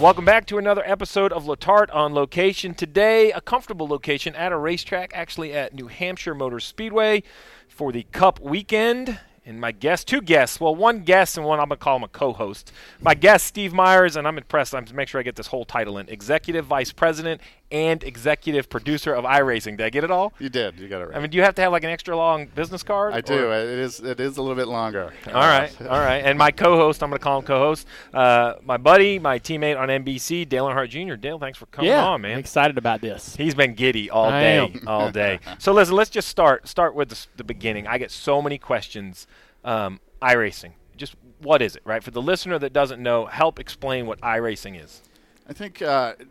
Welcome back to another episode of Letarte on location. Today, a comfortable location at a racetrack, actually at New Hampshire Motor Speedway for the Cup weekend. And my guest, two guests, well, one guest and one I'm going to call him a co host. My guest, Steve Myers, and I'm impressed. I'm to make sure I get this whole title in Executive Vice President and Executive Producer of iRacing. Did I get it all? You did. You got it right. I mean, do you have to have like an extra long business card? I do. or- It is. It is a little bit longer. All right, all right. And my co-host, I'm going to call him co-host, uh, my buddy, my teammate on NBC, Dale Earnhardt Jr. Dale, thanks for coming yeah, on, I'm man. excited about this. He's been giddy all I day, am. all day. So listen, let's just start start with the, the beginning. I get so many questions. Um, iRacing, just what is it, right? For the listener that doesn't know, help explain what iRacing is. I think uh, I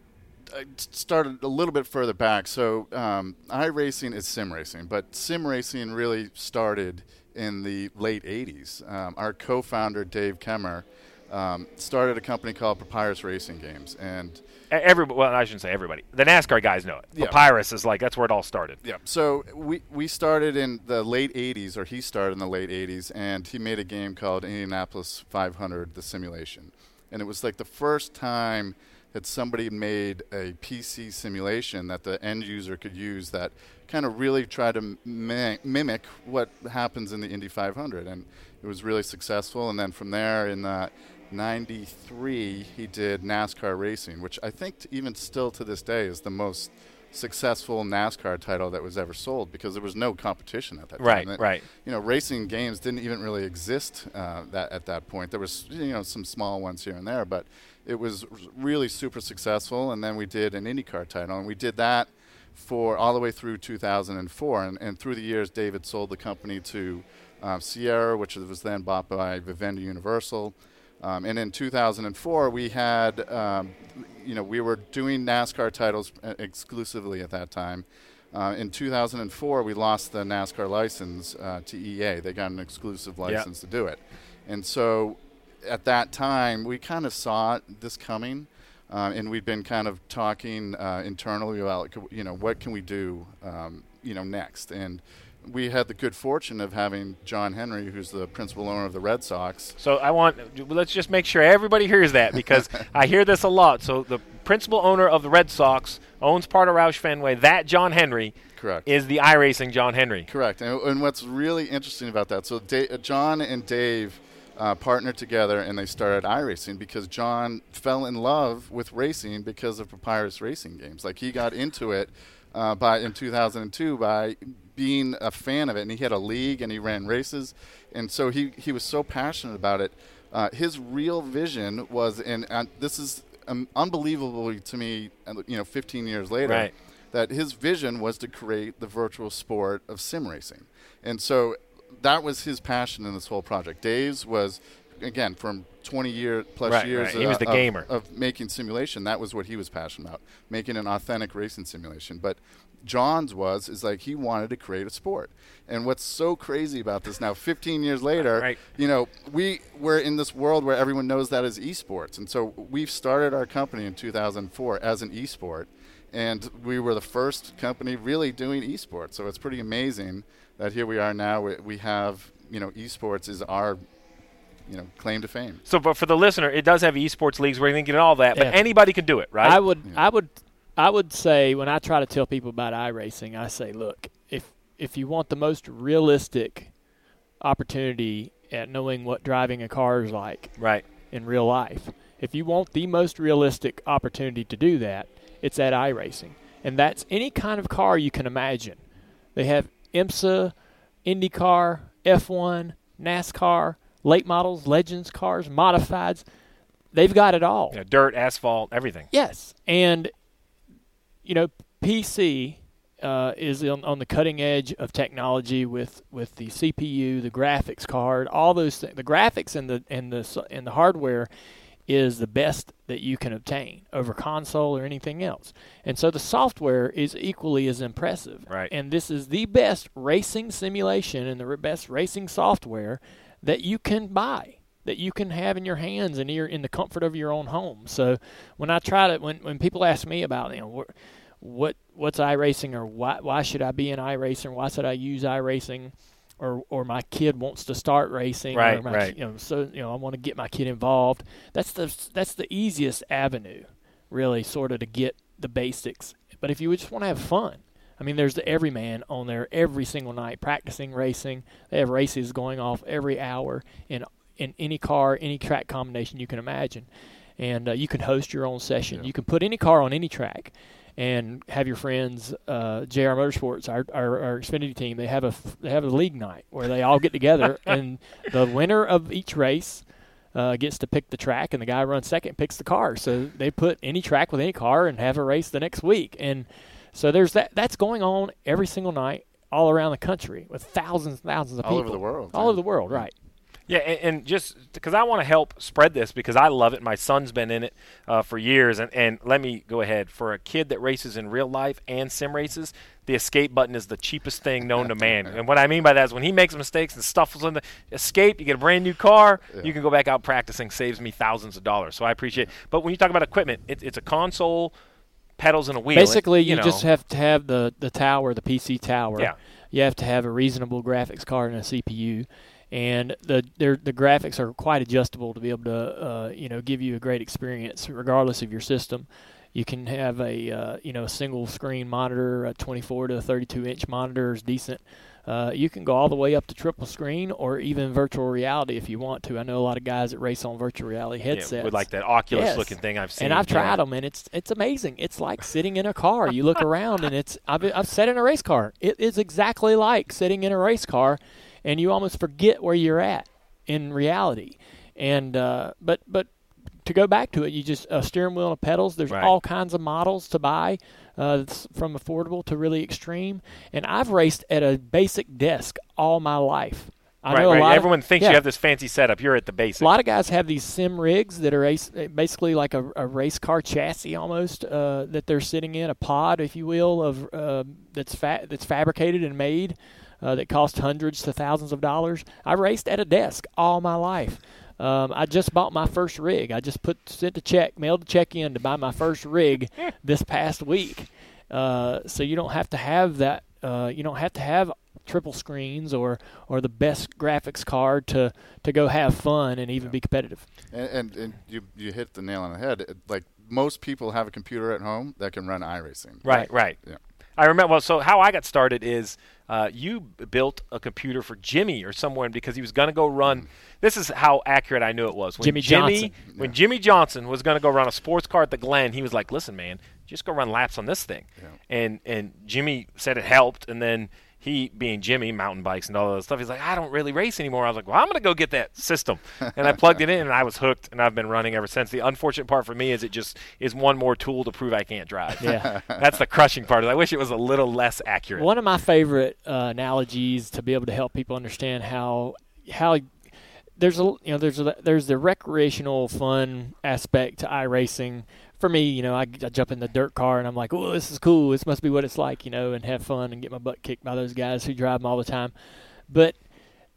started a little bit further back. So um, iRacing is sim racing, but sim racing really started in the late '80s. Um, our co-founder Dave Kaemmer um, started a company called Papyrus Racing Games, and Every well, I shouldn't say everybody. The NASCAR guys know it. Yeah. Papyrus is like that's where it all started. Yeah. So we we started in the late '80s, or he started in the late '80s, and he made a game called Indianapolis 500: The Simulation, and it was like the first time that somebody made a PC simulation that the end user could use that kind of really tried to mi- mimic what happens in the Indy 500, and it was really successful. And then from there, in uh, '93, he did NASCAR racing, which I think even still to this day is the most successful NASCAR title that was ever sold because there was no competition at that time. Right, That- right. You know, racing games didn't even really exist uh, that at that point. There was you know some small ones here and there, but it was really super successful. And then we did an IndyCar title, and we did that for all the way through 2004. And, and through the years, David sold the company to um, Sierra, which was then bought by Vivendi Universal. Um, and in 2004, we had, um, you know, we were doing NASCAR titles uh, exclusively at that time. Uh, in 2004, we lost the NASCAR license uh, to EA. They got an exclusive license to do it. And so at that time, we kind of saw this coming. Uh, and we'd been kind of talking uh, internally about, you know, what can we do, um, you know, next. And we had the good fortune of having John Henry, who's the principal owner of the Red Sox, So I want let's just make sure everybody hears that because I hear this a lot. So the principal owner of the Red Sox owns part of Roush Fenway. That John Henry Correct. is the iRacing John Henry. Correct. And, and what's really interesting about that, so da- uh, John and Dave uh, partnered together and they started iRacing because John fell in love with racing because of Papyrus Racing Games. Like he got into it uh, by in 2002 by being a fan of it, and he had a league and he ran races, and so he he was so passionate about it. Uh, his real vision was, and uh, this is um, unbelievable to me. uh, You know, 15 years later, Right. that his vision was to create the virtual sport of sim racing. And so that was his passion in this whole project. Dave's was, again, from 20 year plus Right, years right. He was the of, gamer. of making simulation. That was what he was passionate about, making an authentic racing simulation. But John's was is like he wanted to create a sport. And what's so crazy about this now, 15 years later, Right. you know, we we're in this world where everyone knows that as esports, and so we've started our company in 2004 as an esport, and we were the first company really doing esports. So it's pretty amazing that here we are now. We, we have you know esports is our you know claim to fame. So, but for the listener, it does have esports leagues where you can get all that, but anybody can do it, right? I would, I would, I would say when I try to tell people about iRacing, I say, look, if if you want the most realistic opportunity at knowing what driving a car is like right. in real life, if you want the most realistic opportunity to do that, it's at iRacing, and that's any kind of car you can imagine. They have IMSA, IndyCar, F1, NASCAR, late models, legends cars, modifieds. They've got it all. Know, dirt, asphalt, everything. Yes, and you know, PC uh, is on, on the cutting edge of technology with, with the CPU, the graphics card, all those things. The graphics and the and the and the hardware is the best that you can obtain over console or anything else. And so the software is equally as impressive. Right. And this is the best racing simulation and the best racing software that you can buy that you can have in your hands and you're in the comfort of your own home. So when I try to when when people ask me about you know what what what's iRacing or why why should I be in iRacing? Why should I use iRacing? Or, or my kid wants to start racing, Right, or my, right. You know, so you know, I want to get my kid involved. That's the that's the easiest avenue, really, sort of to get the basics. But if you just want to have fun, I mean, there's the everyman on there every single night practicing racing. They have races going off every hour in in any car, any track combination you can imagine, and uh, you can host your own session. You can put any car on any track, and have your friends. Uh, JR Motorsports, our, our our Xfinity team, they have a they have a league night where they all get together, and the winner of each race. Uh, gets to pick the track, and the guy runs second picks the car. So they put any track with any car and have a race the next week. And so there's that. That's going on every single night all around the country with thousands and thousands of All people over the world, All yeah. over the world, right? Yeah, and, and just because I want to help spread this because I love it. My son's been in it uh, for years, and, and let me go ahead. For a kid that races in real life and sim races, the escape button is the cheapest thing known to man. And what I mean by that is when he makes mistakes and stuff on the escape, you get a brand new car, you can go back out practicing. Saves me thousands of dollars. So I appreciate. it. But when you talk about equipment, it, it's a console, pedals, and a wheel. Basically, It- you, know, just have to have the the tower, the PC tower. Yeah. You have to have a reasonable graphics card and a CPU, and the the graphics are quite adjustable to be able to uh, you know give you a great experience regardless of your system. You can have a uh, you know a single screen monitor, a 24 to 32 inch monitor is decent. Uh, you can go all the way up to triple screen or even virtual reality if you want to. I know a lot of guys that race on virtual reality yeah, headsets with like that Oculus Yes. looking thing I've seen. and I've Yeah. tried them, and it's it's amazing. It's like sitting in a car. You look around, and it's I've I've sat in a race car. It is exactly like sitting in a race car, and you almost forget where you're at in reality. And uh, but but to go back to it, you just a steering wheel and pedals. There's Right. all kinds of models to buy, uh, from affordable to really extreme. And I've raced at a basic desk all my life. I right, right. lot of- Everyone thinks yeah. you have this fancy setup. You're at the basic. a lot of guys have these sim rigs that are basically like a, a race car chassis almost uh, that they're sitting in a pod, if you will, of uh, that's fa- that's fabricated and made uh, that cost hundreds to thousands of dollars. I raced at a desk all my life. Um, I just bought my first rig. I just put sent a check, mailed a check in to buy my first rig this past week. Uh, so you don't have to have that. Uh, you don't have to have triple screens or or the best graphics card to to go have fun and even be competitive. And, and, and you, you hit the nail on the head. Like most people have a computer at home that can run iRacing. Right, right. Yeah. I remember. Well, so how I got started is uh, you built a computer for Jimmy or someone because he was going to go run. This is how accurate I knew it was. When Jimmie Johnson. When Jimmie Johnson was going to go run a sports car at the Glen, he was like, "Listen, man, just go run laps on this thing." And and Jimmy said it helped, and then. He, being Jimmy, mountain bikes and all that stuff, he's like, I don't really race anymore. I was like, well, I'm going to go get that system. And I plugged it in, and I was hooked, and I've been running ever since. The unfortunate part for me is it just is one more tool to prove I can't drive. Yeah. That's the crushing part. I wish it was a little less accurate. One of my favorite uh, analogies to be able to help people understand how how there's a you know there's a, there's the recreational fun aspect to iRacing. For me, you know, I, I jump in the dirt car and I'm like, oh, this is cool. This must be what it's like, you know, and have fun and get my butt kicked by those guys who drive them all the time. But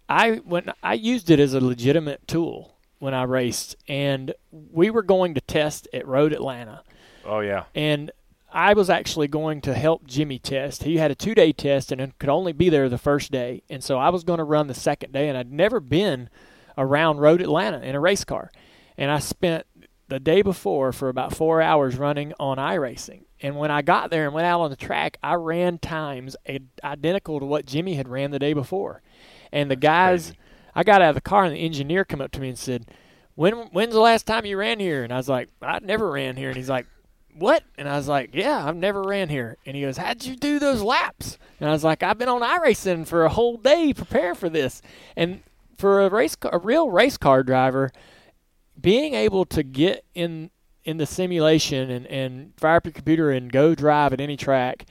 I when I used it as a legitimate tool when I raced, and we were going to test at Road Atlanta oh yeah. and I was actually going to help Jimmy test. He had a two day test and could only be there the first day. And so I was going to run the second day, and I'd never been around Road Atlanta in a race car. And I spent the day before for about four hours running on iRacing. And when I got there and went out on the track, I ran times identical to what Jimmy had ran the day before. And the guys, I got out of the car, and the engineer come up to me and said, when when's the last time you ran here? And I was like, I never ran here. And he's like, what? And I was like, yeah, I've never ran here. And he goes, how'd you do those laps? And I was like, I've been on iRacing for a whole day preparing for this. And for a race, a real race car driver, being able to get in in the simulation and, and fire up your computer and go drive at any track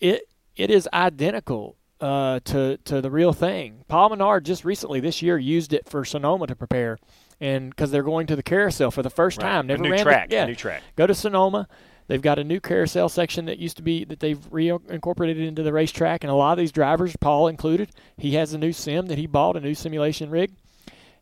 it it is identical uh, to to the real thing. Paul Menard just recently this year used it for Sonoma to prepare, and because they're going to the carousel for the first Right. time, A new ran the- track, a yeah, new track. Go to Sonoma. They've got a new carousel section that used to be that they've reincorporated into the racetrack, and a lot of these drivers, Paul included, he has a new sim that he bought, a new simulation rig,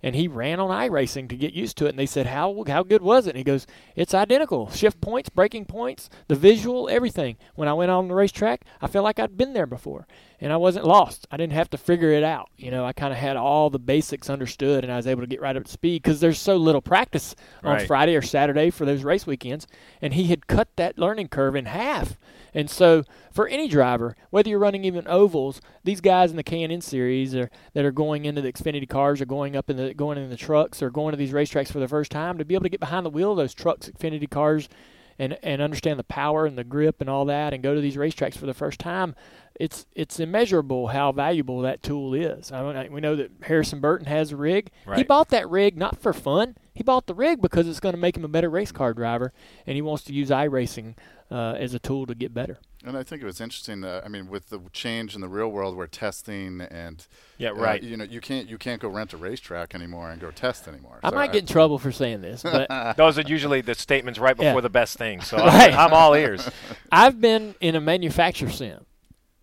and he ran on iRacing to get used to it. And they said, "How how good was it?" And he goes, "It's identical. Shift points, braking points, the visual, everything. When I went on the racetrack, I felt like I'd been there before, and I wasn't lost. I didn't have to figure it out. You know, I kind of had all the basics understood, and I was able to get right up to speed because there's so little practice on Right. Friday or Saturday for those race weekends, and he had cut that learning curve in half." And so, for any driver, whether you're running even ovals, these guys in the K&N series are, that are going into the Xfinity cars, or going up in the going in the trucks, or going to these racetracks for the first time, to be able to get behind the wheel of those trucks, Xfinity cars, and and understand the power and the grip and all that, and go to these racetracks for the first time, it's it's immeasurable how valuable that tool is. I mean, we know that Harrison Burton has a rig. He bought that rig not for fun. He bought the rig because it's going to make him a better race car driver, and he wants to use iRacing uh, as a tool to get better. And I think it was interesting. Uh, I mean, with the change in the real world, where testing and Yeah, uh, right. you know, you can't you can't go rent a racetrack anymore and go test anymore. I So might get in trouble for saying this, but Those are usually the statements right Yeah. before the best thing. So Right. I'm, I'm all ears. I've been in a manufacturer sim,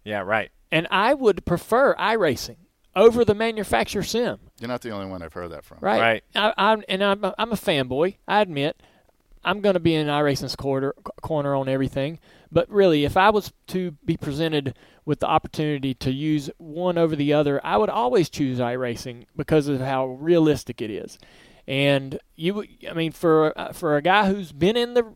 Yeah, right. and I would prefer iRacing over the manufacturer sim. You're not the only one I've heard that from. Right. Right. I, I'm and I'm a, I'm a fanboy. I admit. I'm going to be in iRacing's corner corner on everything, but really, if I was to be presented with the opportunity to use one over the other, I would always choose iRacing because of how realistic it is. And you, I mean, for uh, for a guy who's been in the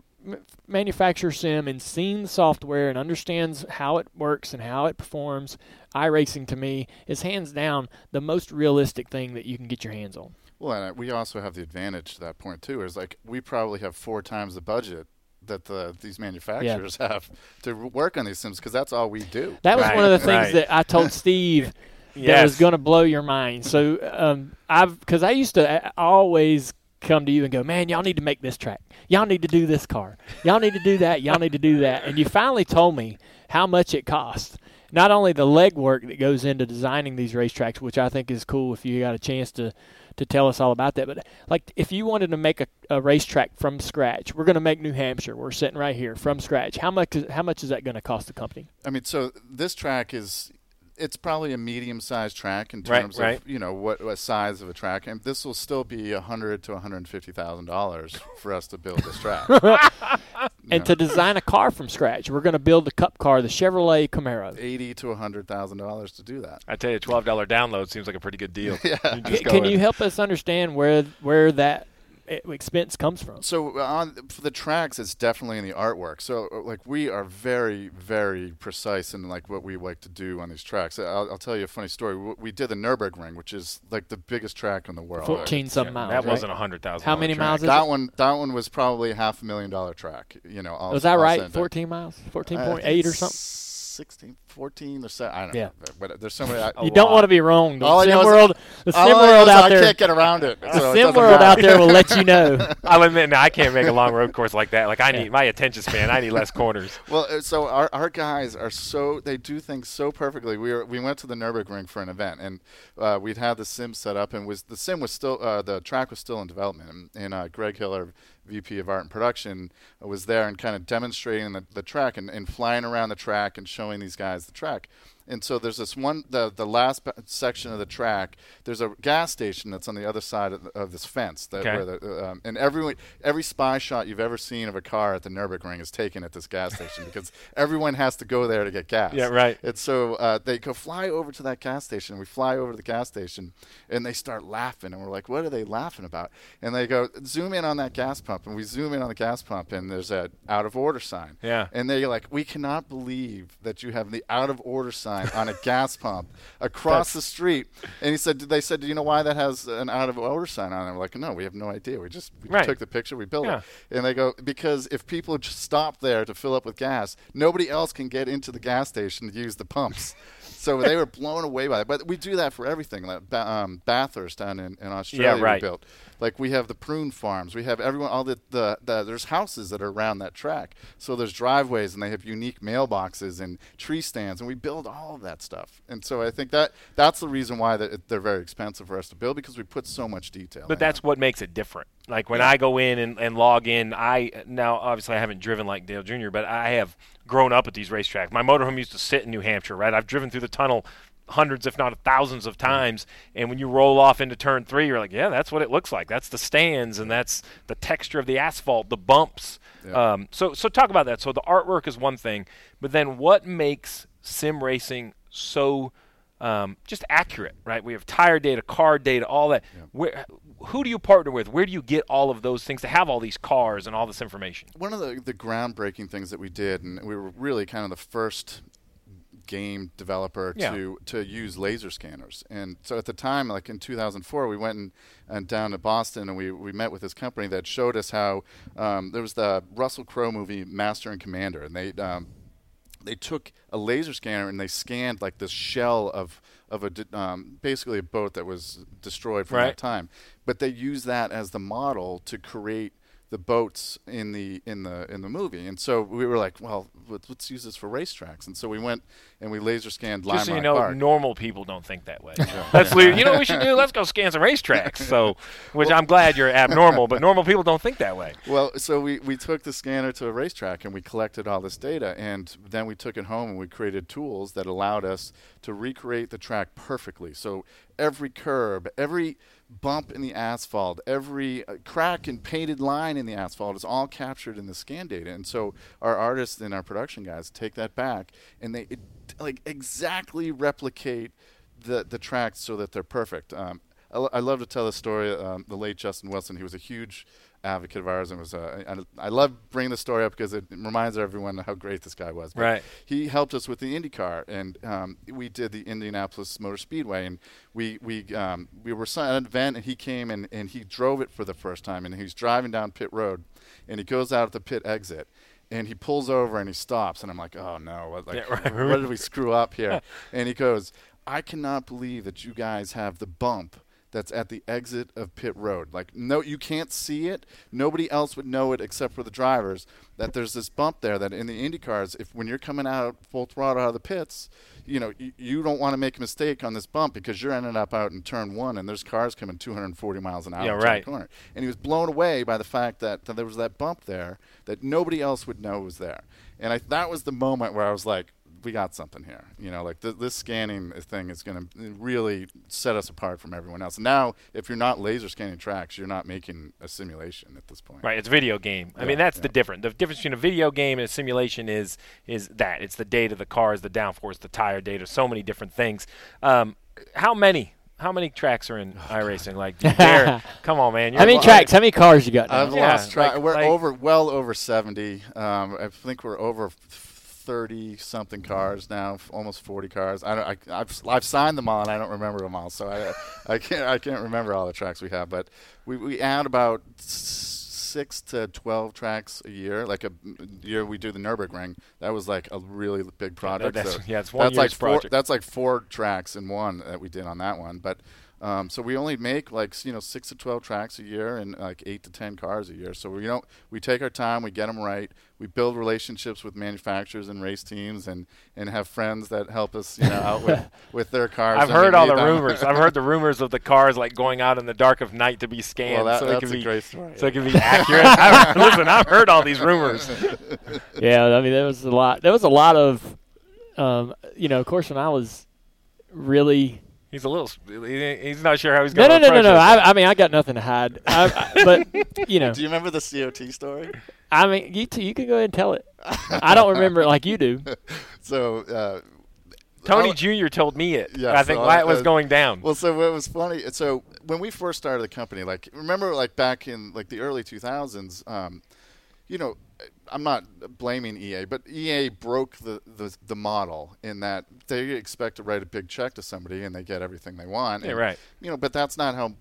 manufacturer sim and seen the software and understands how it works and how it performs, iRacing to me is hands down the most realistic thing that you can get your hands on. Well, and uh, we also have the advantage to that point too. Is like we probably have four times the budget that the these manufacturers have to work on these sims because that's all we do. That was Right, one of the things right. that I told Steve that Yes. was going to blow your mind. So um, I've because I used to always come to you and go, man, y'all need to make this track. Y'all need to do this car. Y'all need to do that. Y'all need to do that. And you finally told me how much it costs. Not only the legwork that goes into designing these racetracks, which I think is cool if you got a chance to to tell us all about that. But like, if you wanted to make a, a racetrack from scratch, we're going to make New Hampshire. We're sitting right here from scratch. How much? Is, how much is that going to cost the company? I mean, so this track is it's probably a medium-sized track in terms right. of you know what, what size of a track, and this will still be a hundred to one hundred fifty thousand dollars for us to build this track. and to design a car from scratch. We're going to build the Cup car, the Chevrolet Camaro. Eighty to a hundred thousand dollars to do that. I tell you, twelve dollar download seems like a pretty good deal. yeah. You just go Can you help us understand where where that expense comes from? So uh, on for the tracks, it's definitely in the artwork. So uh, like we are very, very precise in like what we like to do on these tracks. I'll, I'll tell you a funny story. W- We did the Nurburgring, which is like the biggest track in the world. Fourteen some Yeah, miles. That right? wasn't a hundred thousand. How many miles is That it? one, that one was probably a half a million dollar track. You know, all, Was that all right? said and done. Fourteen miles, fourteen I point think eight or something. 16, 14 or so. I don't Yeah. know. But there's so many. I, You don't lot. want to be wrong. The All I sim know is- world, the all sim I world is out I there, can't get around it. the so sim doesn't world matter. out there will let you know. I'll admit, now I can't make a long road course like that. Like I Yeah. need my attention span. I need less corners. Well, uh, so our, our guys are so they do things so perfectly. We were we went to the Nurburgring for an event, and uh, we'd had the sim set up, and was the sim was still uh, the track was still in development, and, and uh, Greg Hiller, VP of Art and Production, was there and kind of demonstrating the, the track and, and flying around the track and showing these guys the track. And so there's this one, the the last section of the track. There's a gas station that's on the other side of, the, of this fence. That Okay. where the, um, and everyone, every spy shot you've ever seen of a car at the Nurburgring is taken at this gas station because everyone has to go there to get gas. Yeah, right. And so uh, they go fly over to that gas station. We fly over to the gas station, and they start laughing, and we're like, "What are they laughing about?" And they go, "Zoom in on that gas pump," and we zoom in on the gas pump, and there's a out of order sign. Yeah. And they're like, "We cannot believe that you have the out of order sign on a gas pump across the street." And he said, "They said, do you know why that has an out of order sign on it?" We're like, "No, we have no idea. We just we Right. took the picture, we built Yeah. it." And they go, "Because if people just stop there to fill up with gas, nobody else can get into the gas station to use the pumps." So they were blown away by it. But we do that for everything. Like um, Bathurst down in, in Australia, right. we built. Like we have the prune farms. We have everyone, all that the, the there's houses that are around that track. So there's driveways and they have unique mailboxes and tree stands, and we build all of that stuff. And so I think that that's the reason why that they're very expensive for us to build because we put so much detail. But that's what makes it different. Like when yeah. I go in and, and log in, I now obviously I haven't driven like Dale Jr., but I have grown up at these racetracks. My motorhome used to sit in New Hampshire, right? I've driven through the tunnel hundreds, if not thousands of times. And when you roll off into turn three, you're like, yeah, that's what it looks like. That's the stands, and that's the texture of the asphalt, the bumps. Yeah. Um, so, so talk about that. So the artwork is one thing, but then what makes sim racing so um, just accurate, right? We have tire data, car data, all that. Yeah. Where, who do you partner with? Where do you get all of those things to have all these cars and all this information? One of the, the groundbreaking things that we did, and we were really kind of the first game developer yeah. to to use laser scanners. And so at the time, like in 2004, we went and, and down to Boston and we, we met with this company that showed us how um, there was the Russell Crowe movie Master and Commander, and they um, they took a laser scanner and they scanned like this shell of of a um, basically a boat that was destroyed from right. that time, but they used that as the model to create the boats in the in the in the movie. And so we were like, well, let's use this for racetracks. And so we went and we laser scanned Just Lime so you Rock know, Park. normal people don't think that way. That's you know what we should do? Let's go scan some racetracks. So, which well, I'm glad you're abnormal, but normal people don't think that way. Well, so we, we took the scanner to a racetrack and we collected all this data, and then we took it home and we created tools that allowed us to recreate the track perfectly. So every curb, every bump in the asphalt, every uh, crack and painted line in the asphalt is all captured in the scan data. And so our artists and our production guys take that back and they it, like exactly replicate the the tracks so that they're perfect. Um, I, love to tell the story. Um, the late Justin Wilson, he was a huge advocate of ours and was uh, I, I love bringing the story up because it reminds everyone how great this guy was. But right. He helped us with the IndyCar and um, we did the Indianapolis Motor Speedway and we we um, we were at an event and he came and, and he drove it for the first time and he's driving down pit road and he goes out at the pit exit and he pulls over and he stops and I'm like, oh no, what, like, yeah, right. what did we screw up here? and he goes, I cannot believe that you guys have the bump that's at the exit of pit road. Like no you can't see it. Nobody else would know it except for the drivers that there's this bump there that in the Indy cars if when you're coming out full throttle out of the pits, you know, you, you don't want to make a mistake on this bump because you're ending up out in turn 1 and there's cars coming 240 miles an hour yeah, right. the corner. And he was blown away by the fact that, that there was that bump there that nobody else would know was there. And I, that was the moment where I was like, we got something here. You know, like th- this scanning thing is going to really set us apart from everyone else. Now, if you're not laser scanning tracks, you're not making a simulation at this point. Right, it's a video game. Yeah, I mean, that's yeah. the difference. The difference between a video game and a simulation is is that it's the data, the cars, the downforce, the tire data, so many different things. Um, how many how many tracks are in oh, iRacing? Like, dare, come on, man. How many tracks? How many cars you got? Now? I've yeah, lost track. Like, we're like, over, well over seventy. Um, I think we're over 30 something cars now, almost 40 cars. I don't, I, have I've signed them all and I don't remember them all, so I, I can't I can't remember all the tracks we have. But we we add about six to 12 tracks a year. Like a year we do the Nurburgring, that was like a really big project. Yeah, that's, so yeah, it's one that's like four, project. That's like four tracks in one that we did on that one, but. Um, so we only make like you know six to twelve tracks a year and like eight to ten cars a year. So we don't we take our time, we get them right, we build relationships with manufacturers and race teams, and, and have friends that help us you know out with, with their cars. I've heard all the them. rumors. I've heard the rumors of the cars like going out in the dark of night to be scanned, well, that, so that's it can a be great story. so it can be accurate. I've, listen, I've heard all these rumors. yeah, I mean there was a lot. There was a lot of, um, you know, of course when I was really He's a little. He's not sure how he's going. No, no, no, no, no. I, I, mean, I got nothing to hide. I, I, but you know. Do you remember the COT story? I mean, you t- you can go ahead and tell it. I don't remember it like you do. So. Uh, Tony Jr. told me it. Yeah, I think so why it was uh, going down. Well, so it was funny. So when we first started the company, like remember, like back in like the early 2000s, um, you know, I'm not blaming EA, but EA broke the, the, the, model in that they expect to write a big check to somebody and they get everything they want. Yeah, right. You know, but that's not how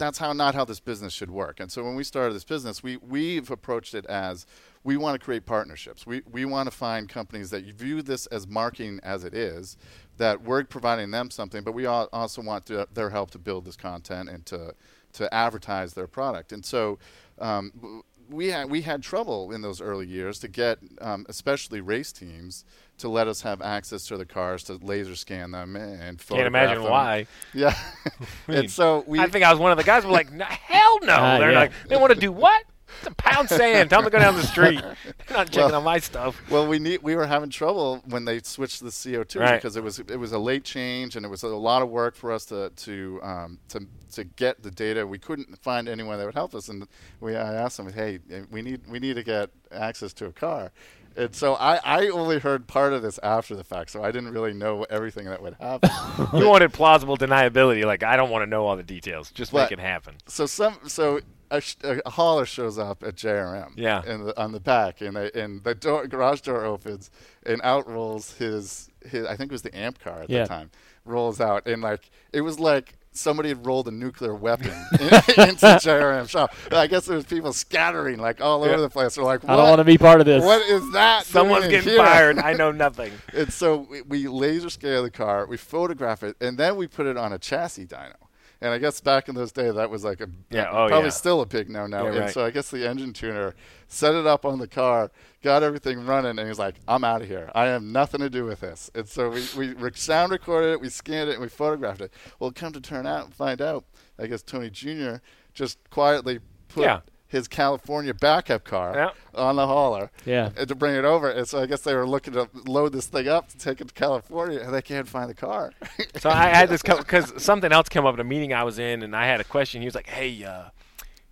that's how not how this business should work. And so when we started this business, we we've approached it as we want to create partnerships. We we want to find companies that view this as marketing as it is, that we're providing them something, but we also want to, their help to build this content and to to advertise their product. And so um, we had we had trouble in those early years to get, um, especially race teams, to let us have access to the cars to laser scan them and photograph Can't imagine them. why. Yeah, and so we I think I was one of the guys. Who were like, hell no. Ah, They're yeah. like, they want to do what? It's a pound sand. Tell them to go down the street. They're not checking Well- on my stuff. Well, we need we were having trouble when they switched the COT Right. because it was it was a late change and it was a lot of work for us to to um, to to get the data. We couldn't find anyone that would help us, and we I asked them, hey, we need we need to get access to a car. And so I, I only heard part of this after the fact, so I didn't really know everything that would happen. You wanted plausible deniability. Like, I don't want to know all the details. Just make it happen. so some so a, a hauler shows up at JRM. Yeah. In the, on the back, and they, and the door, garage door opens, and out rolls his his I think it was the amp car at Yeah. the time rolls out, and like it was like somebody had rolled a nuclear weapon into JRM shop. I guess there was people scattering like all over Yeah. the place. They're like, I don't want to be part of this. What is that? Someone's getting here?" fired. I know nothing. And so we, we laser scale the car, we photograph it, and then we put it on a chassis dyno. And I guess back in those days, that was like a Yeah, oh, probably yeah. still a big no no. Yeah, and right. so I guess the engine tuner set it up on the car, got everything running, and he's like, "I'm out of here. I have nothing to do with this." And so we we re- sound recorded it, we scanned it, and we photographed it. Well, come to turn out and find out, I guess Tony Jr. just quietly put Yeah. His California backup car Yeah. on the hauler Yeah. to bring it over. And so I guess they were looking to load this thing up to take it to California, and they can't find the car. So I had this because something else came up at a meeting I was in, and I had a question. He was like, "Hey, uh,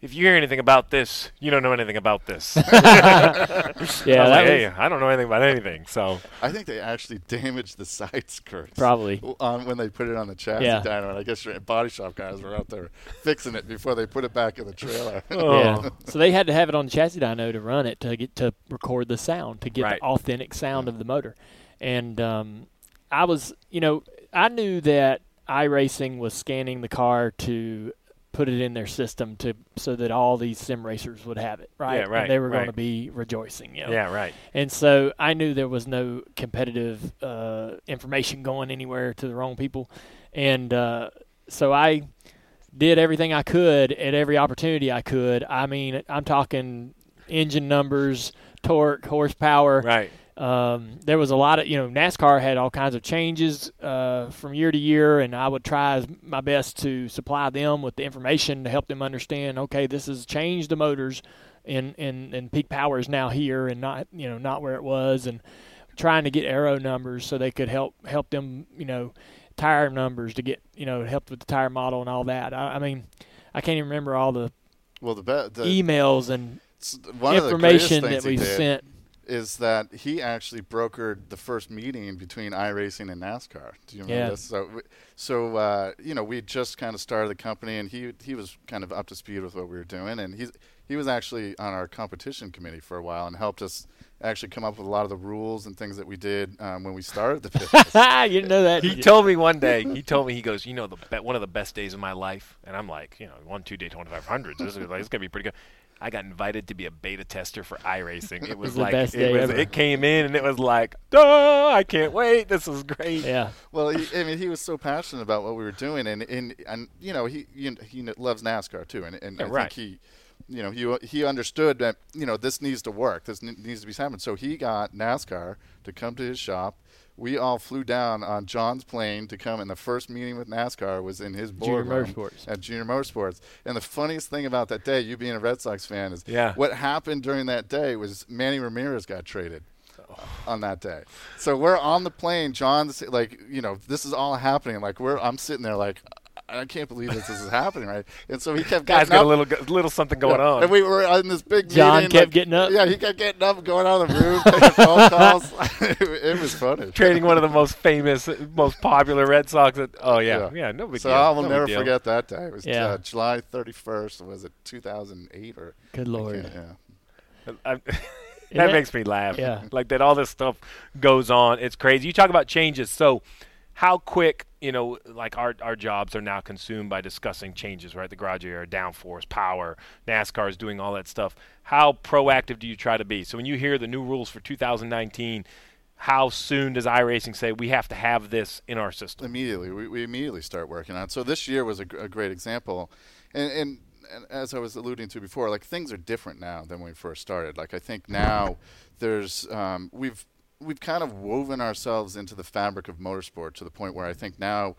if you hear anything about this, you don't know anything about this." Yeah, I was that like, was "Hey, I don't know anything about anything." So I think they actually damaged the side skirts. Probably. On when they put it on the chassis Yeah. dyno. And I guess your body shop guys were out there fixing it before they put it back in the trailer. Oh. Yeah. so they had to have it on the chassis dyno to run it to get to record the sound to get Right. the authentic sound of the motor. And um, I was, you know, I knew that iRacing was scanning the car to put it in their system to so that all these sim racers would have it, right? Yeah, right, And they were going to be rejoicing, you know. yeah, right. And so I knew there was no competitive uh, information going anywhere to the wrong people. And uh, so I did everything I could at every opportunity I could. I mean, I'm talking engine numbers, torque, horsepower. Right. Um, there was a lot of, you know, NASCAR had all kinds of changes uh, from year to year, and I would try my best to supply them with the information to help them understand. Okay, this has changed the motors, and and and peak power is now here, and not you know not where it was, and trying to get aero numbers so they could help help them, you know, tire numbers to get you know help with the tire model and all that. I, I mean, I can't even remember all the well, the, be- the emails and s- one of the information that did sent. Is that he actually brokered the first meeting between iRacing and NASCAR. Do you remember Yeah. this? So, so uh, you know, we just kind of started the company, and he he was kind of up to speed with what we were doing, and he's he was actually on our competition committee for a while and helped us actually come up with a lot of the rules and things that we did um, when we started the business. you didn't know that. He did told me one day. He told me he goes, you know, the be- one of the best days of my life, and I'm like, you know, one two Daytona 500s. This is like, it's gonna be pretty good. I got invited to be a beta tester for iRacing. It was the like best it day was. ever. It came in and it was like, duh! I can't wait. This is great. yeah. Well, he, I mean, he was so passionate about what we were doing, and and, and you know, he you know, he loves NASCAR too, and and Yeah, I right. think he, you know, he he understood that you know this needs to work, this needs to be happening. So he got NASCAR to come to his shop. We all flew down on John's plane to come, and the first meeting with NASCAR was in his Junior boardroom Motorsports. at Junior Motorsports. And the funniest thing about that day, you being a Red Sox fan, is Yeah. what happened during that day was Manny Ramirez got traded on that day. So we're on the plane. John's like, you know, this is all happening. Like we're, I'm sitting there like, I can't believe this, this is happening, right? And so he kept Guy's getting got up. a little go- little something going Yeah. on. And we were in this big John meeting. kept like- getting up? Yeah, he kept getting up, going out of the room, taking phone calls. it, it was funny. Trading one of the most famous, most popular Red Sox. That, oh yeah, Yeah. yeah, no big So deal. I will no never deal. forget that day. It was Yeah. uh, July 31st. Was it 2008 or? Good lord. Yeah. I, And that makes me laugh. Yeah. Like that all this stuff goes on. It's crazy. You talk about changes. So how quick, you know, like our our jobs are now consumed by discussing changes, right? The garage area, downforce, power, NASCAR is doing all that stuff. How proactive do you try to be? So when you hear the new rules for 2019, how soon does iRacing say we have to have this in our system? immediately we, we immediately start working on it so this year was a, a great example and, and and as I was alluding to before, like things are different now than when we first started. Like I think now there's um, we've we've kind of woven ourselves into the fabric of motorsport to the point where I think now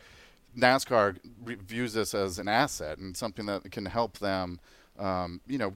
NASCAR re- views this as an asset and something that can help them, um, you know,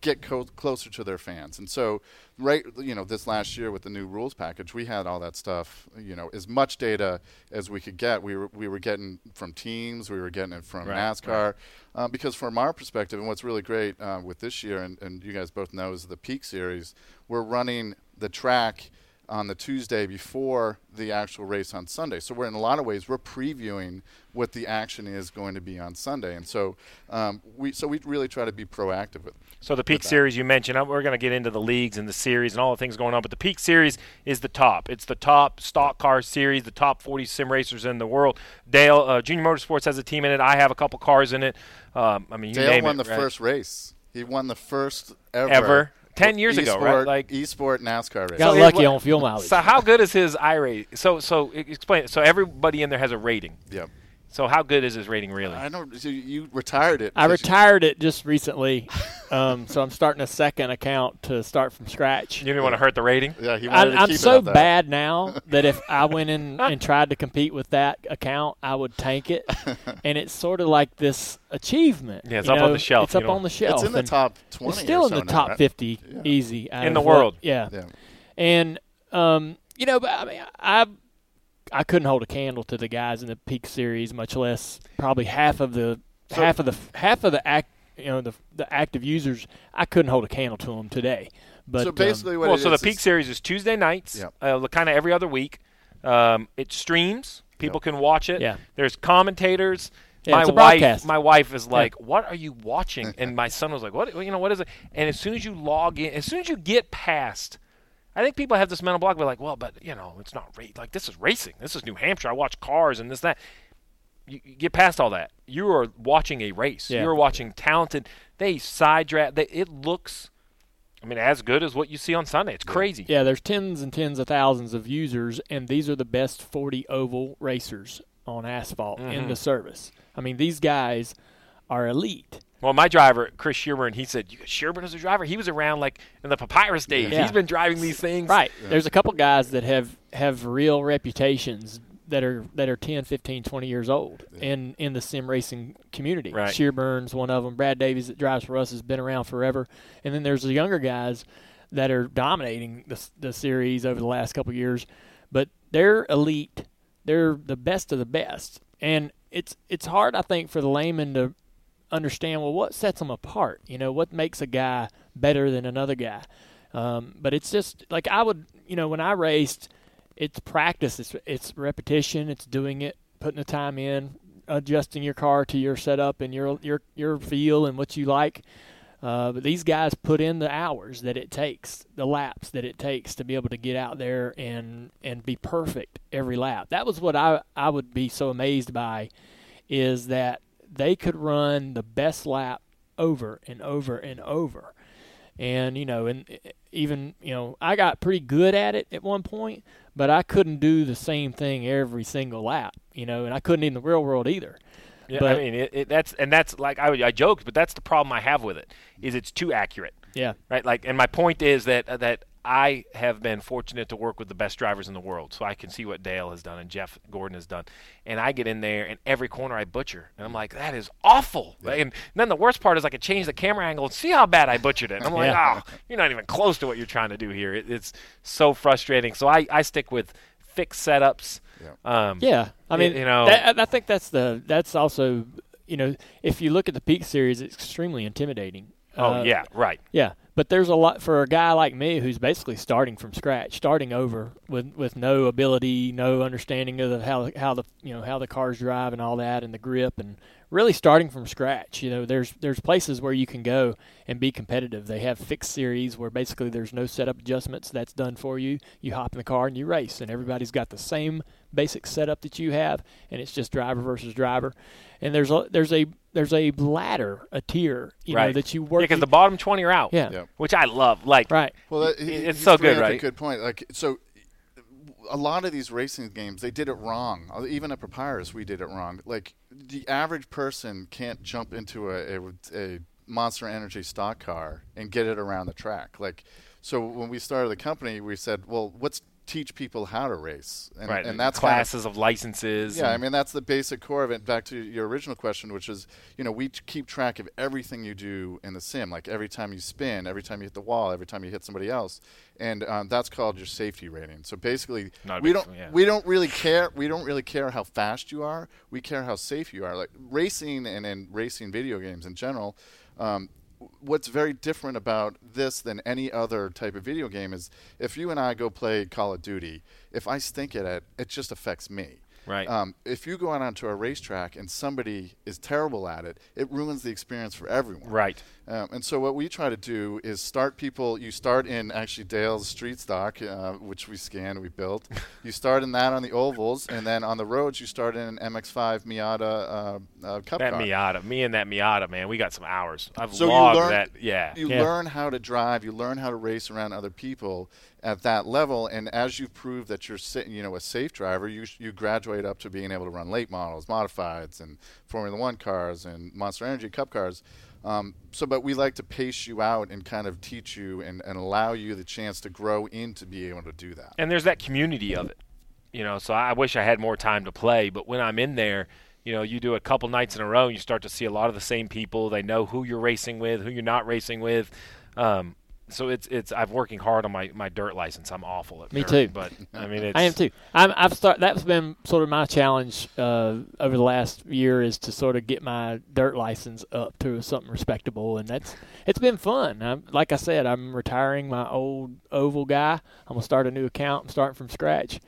get co- closer to their fans. And so, right, you know, this last year with the new rules package, we had all that stuff. You know, as much data as we could get, we were we were getting from teams, we were getting it from Right, NASCAR, Uh, because from our perspective, and what's really great uh, with this year, and, and you guys both know, is the Peak Series. We're running the track on the Tuesday before the actual race on Sunday. So we're in a lot of ways we're previewing what the action is going to be on Sunday, and so um, we so we really try to be proactive with. So the Peak. Series you mentioned, uh, we're going to get into the leagues and the series and all the things going on, but the Peak Series is the top. It's the top stock car series, the top 40 sim racers in the world. Dale, uh, Junior Motorsports has a team in it. I have a couple cars in it. Um, I mean, you Dale name won it, the right? first race. He won the first ever. Ever. 10 years ago, right? E-sport- Like- e-sport NASCAR race. Got So lucky what- on fuel mileage. So how good is his I rate? So so explain. So everybody in there has a rating. Yep. So how good is his rating really? I don't. So you retired it. I because you- retired it just recently, um, so I'm starting a second account to start from scratch. You didn't want to hurt the rating. Yeah, he I, wanted to I'm keep so it that. bad now that if I went in and tried to compete with that account, I would tank it, and it's sort of like this achievement. Yeah, it's you up on the shelf, It's up on the shelf. It's in the top twenty. It's still or in the so now, top right? 50, Yeah. easy In of the what- world. Yeah, Yeah. and um, you know, but I mean, I I couldn't hold a candle to the guys in the Peak Series, much less probably half of the So- half of the half of the act you know the the active users. I couldn't hold a candle to them today. But so um, basically, what well, it so the Peak is- Series is Tuesday nights, Yep. uh, kind of every other week. Um, it streams. People can watch it. Yeah. There's commentators. Yeah, my wife, broadcast. my wife is like, "What are you watching?" And my son was like, "What? You know, what is it?" And as soon as you log in, as soon as you get past, I think people have this mental block. They're like, "Well, but you know, it's not ra- like this is racing. This is New Hampshire. I watch cars and this that." You, you get past all that. You are watching a race. Yeah. You are watching talented. They side draft. They, it looks. I mean, as good as what you see on Sunday. It's crazy. Yeah, there's tens and tens of thousands of users, and these are the best 40 oval racers on asphalt Mm-hmm. in the service. I mean, these guys are elite. Well, my driver, Chris Sherburne, he said, "You got Sherburne as a driver. He was around like in the papyrus days. Yeah. He's been driving these things. Right. There's a couple guys that have have real reputations that are that are 10, 15, 20 years old in in the sim racing community. Right. Shearburn's one of them. Brad Davies that drives for us has been around forever. And then there's the younger guys that are dominating the the series over the last couple of years, but they're elite. They're the best of the best. And it's it's hard I think for the layman to understand well what sets them apart. You know, what makes a guy better than another guy. Um, but it's just like I would, you know, when I raced, it's practice, it's it's repetition, it's doing it, putting the time in, adjusting your car to your setup and your your your feel and what you like. Uh, but these guys put in the hours that it takes, the laps that it takes to be able to get out there and and be perfect every lap. That was what I I would be so amazed by, is that they could run the best lap over and over and over and you know and even you know i got pretty good at it at one point but i couldn't do the same thing every single lap you know and i couldn't in the real world either Yeah, I mean, it, it, that's and that's like I, I joked, but that's the problem I have with it. Is it's too accurate, yeah right? Like, and my point is that uh, that I have been fortunate to work with the best drivers in the world, so I can see what Dale has done and Jeff Gordon has done, and I get in there and every corner I butcher, and I'm like, that is awful. And then the worst part is I could change the camera angle and see how bad I butchered it. And I'm like, Yeah. oh, you're not even close to what you're trying to do here. It, it's so frustrating. So I, I stick with fixed setups. Um, yeah I mean you know- that, i think that's the that's also you know if you look at the peak series it's extremely intimidating Oh Uh, yeah, right. Yeah, but there's a lot for a guy like me who's basically starting from scratch, starting over with with no ability, no understanding of the, how how the you know how the cars drive and all that, and the grip, and really starting from scratch. You know, there's there's places where you can go and be competitive. They have fixed series where basically there's no setup adjustments. That's done for you. You hop in the car and you race, and everybody's got the same basic setup that you have, and it's just driver versus driver. And there's a there's a there's a ladder, a tier, you know, Right. that you work. Yeah, because the bottom 20 are out. Yeah. Yeah. which I love. Like, right. Well, that, he- it's he's so good, bringing right? A good point. Like so, a lot of these racing games they did it wrong. Uh, Even at Papyrus, we did it wrong. Like the average person can't jump into a, a, a Monster Energy stock car and get it around the track. Like so, when we started the company, we said, well, let's teach people how to race, and, right. and that's kind of- classes of licenses. yeah, I mean that's the basic core of it. Back to your original question, which is, you know, we t- keep track of everything you do in the sim, like every time you spin, every time you hit the wall, every time you hit somebody else, and um, that's called your safety rating. So basically, Not we don't yeah. we don't really care. We don't really care how fast you are. We care how safe you are. Like racing and, and racing video games in general. Um, what's very different about this than any other type of video game is if you and I go play Call of Duty, if I stink at it, it just affects me. Right. Um, if you go out onto a racetrack and somebody is terrible at it, it ruins the experience for everyone. Right. Um, and so what we try to do is start people. You start in actually Dale's street stock, uh, which we scanned, we built. you start in that on the ovals, and then on the roads you start in an MX-5 Miata uh, uh, Cup That car. Miata, me and that Miata, man, we got some hours. I've So logged learn that. Yeah. You Yeah. learn how to drive. You learn how to race around other people at that level. And as you prove that you're, si- you know, a safe driver, you sh- you graduate up to being able to run late models, modifieds, and Formula One cars and Monster Energy Cup cars. Um, so, but we like to pace you out and kind of teach you and, and allow you the chance to grow into be able to do that. and there's that community of it you know so i wish i had more time to play but when i'm in there you know you do a couple nights in a row and you start to see a lot of the same people they know who you're racing with who you're not racing with um, so it's it's i'm working hard on my, my dirt license i'm awful at Me dirt, too. but i mean it's I am too. I'm, I've start. That's been sort of my challenge uh, over the last year is to sort of get my dirt license up to something respectable, and that's it's been fun. I'm, like I said, I'm retiring my old oval guy. I'm gonna start a new account. I'm starting from scratch,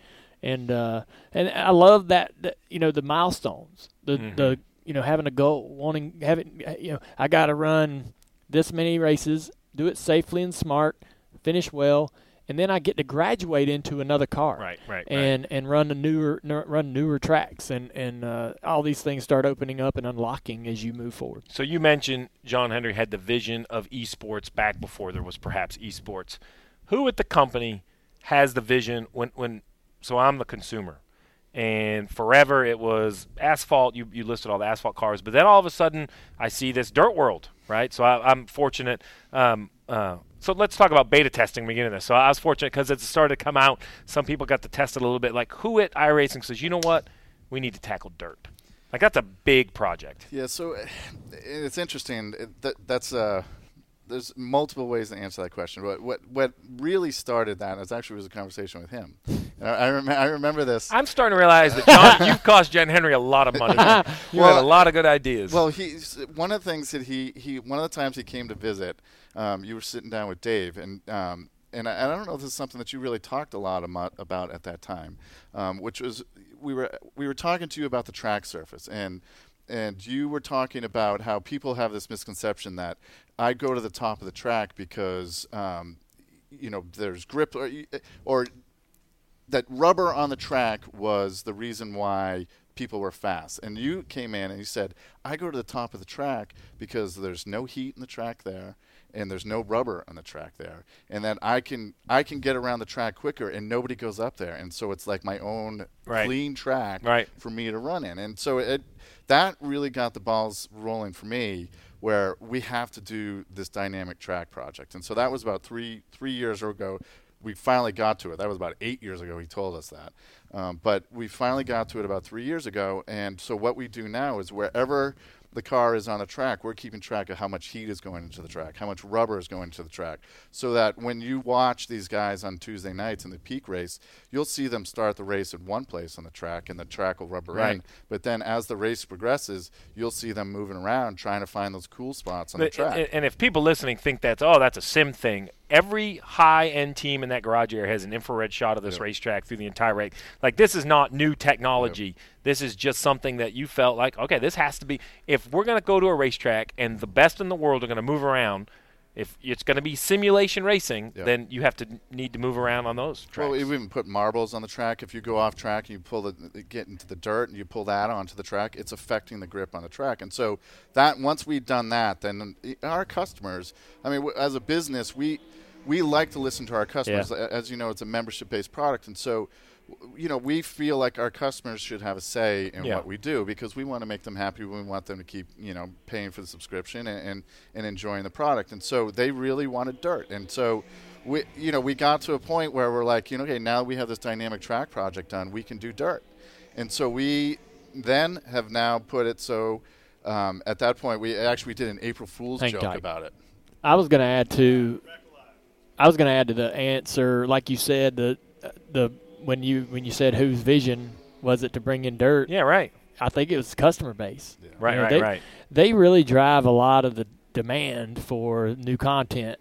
and uh, and I love that, that you know the milestones, the the you know having a goal, wanting having you know I got to run this many races, do it safely and smart, finish well, and then I get to graduate into another car right right right. and and run a newer n- run newer tracks and and uh, all these things start opening up and unlocking as you move forward. So you mentioned John Henry had the vision of esports back before there was perhaps esports. Who at the company has the vision when when so I'm the consumer. And forever it was asphalt. You, you listed all the asphalt cars, but then all of a sudden I see this dirt world, right? So I, I'm fortunate. Um, uh, so let's talk about beta testing the beginning of this. So I was fortunate because it started to come out. Some people got to test it a little bit. Like who at iRacing says, you know what, we need to tackle dirt. Like that's a big project. Yeah, so it's interesting. It- That, that's uh, there's multiple ways to answer that question. What what what really started that is actually was a conversation with him. I, I, rem- I remember this. I'm starting to realize that John, you've cost John Henry a lot of money. you had a lot of good ideas. Well, he's one of the things that he, he one of the times he came to visit, um, you were sitting down with Dave, and um, and I, I don't know if this is something that you really talked a lot about at that time, um, which was we were we were talking to you about the track surface and. And you were talking about how people have this misconception that I go to the top of the track because, um, you know, there's grip or, or that rubber on the track was the reason why people were fast. And you came in and you said, I go to the top of the track because there's no heat in the track there and there's no rubber on the track there. And that I can I can get around the track quicker and nobody goes up there. And so it's like my own Right. clean track Right. for me to run in. And so it that really got the balls rolling for me where we have to do this dynamic track project. And so that was about three three years ago. We finally got to it. That was about eight years ago. He told us that, um, but we finally got to it about three years ago. And so what we do now is wherever the car is on the track, we're keeping track of how much heat is going into the track, how much rubber is going into the track, so that when you watch these guys on Tuesday nights in the peak race, you'll see them start the race in one place on the track, and the track will rubber Right. in. But then as the race progresses, you'll see them moving around trying to find those cool spots on the track. and, and if people listening think that's oh that's a sim thing, every high end team in that garage area has an infrared shot of this racetrack through the entire race. Like this is not new technology. This is just something that you felt like okay, this has to be. If we're going to go to a racetrack and the best in the world are going to move around. If it's going to be simulation racing, Yeah. then you have to need to move around on those tracks. Well, we even put marbles on the track. If you go off track and you pull the get into the dirt and you pull that onto the track, it's affecting the grip on the track. And so that once we've done that, then our customers. I mean, as a business, we we like to listen to our customers. Yeah. As you know, it's a membership-based product, and so you know, we feel like our customers should have a say in Yeah. what we do because we want to make them happy. We want them to keep, you know, paying for the subscription and, and, and enjoying the product. And so they really wanted dirt. And so we, you know, we got to a point where we're like, you know, okay, now we have this dynamic track project done. We can do dirt. And so we then have now put it so um, at that point we actually did an April Fool's Hang joke tight. about it. I was going to add to. I was going to add to the answer, like you said, the the when you when you said whose vision was it to bring in dirt? Yeah, right. I think it was customer base. Right, You know, right, they, right. They really drive a lot of the demand for new content.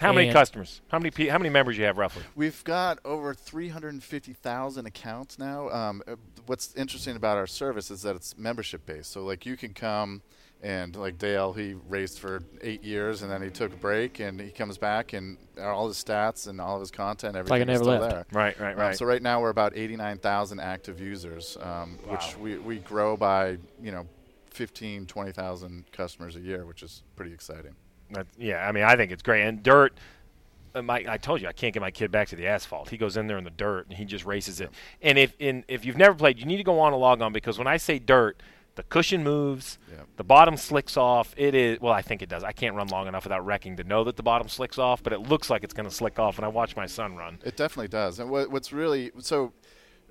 How many customers? How many how many members you have roughly? We've got over 350,000 accounts now. Um, uh, what's interesting about our service is that it's membership based. So like you can come and like Dale, he raced for eight years and then he took a break and he comes back and all his stats and all of his content, like everything it is never still left. there. Right, right, Um, right. so right now we're about 89,000 active users, um, which we, we grow by you know 15, 20,000 customers a year, which is pretty exciting. That- yeah, I mean, I think it's great. And dirt, uh, my, I told you I can't get my kid back to the asphalt. He goes in there in the dirt and he just races it. And if in, if you've never played, you need to go on a log on because when I say dirt, the cushion moves, Yep. the bottom slicks off. It is well, I think it does. I can't run long enough without wrecking to know that the bottom slicks off, but it looks like it's going to slick off. And I watch my son run. It definitely does. And what, what's really so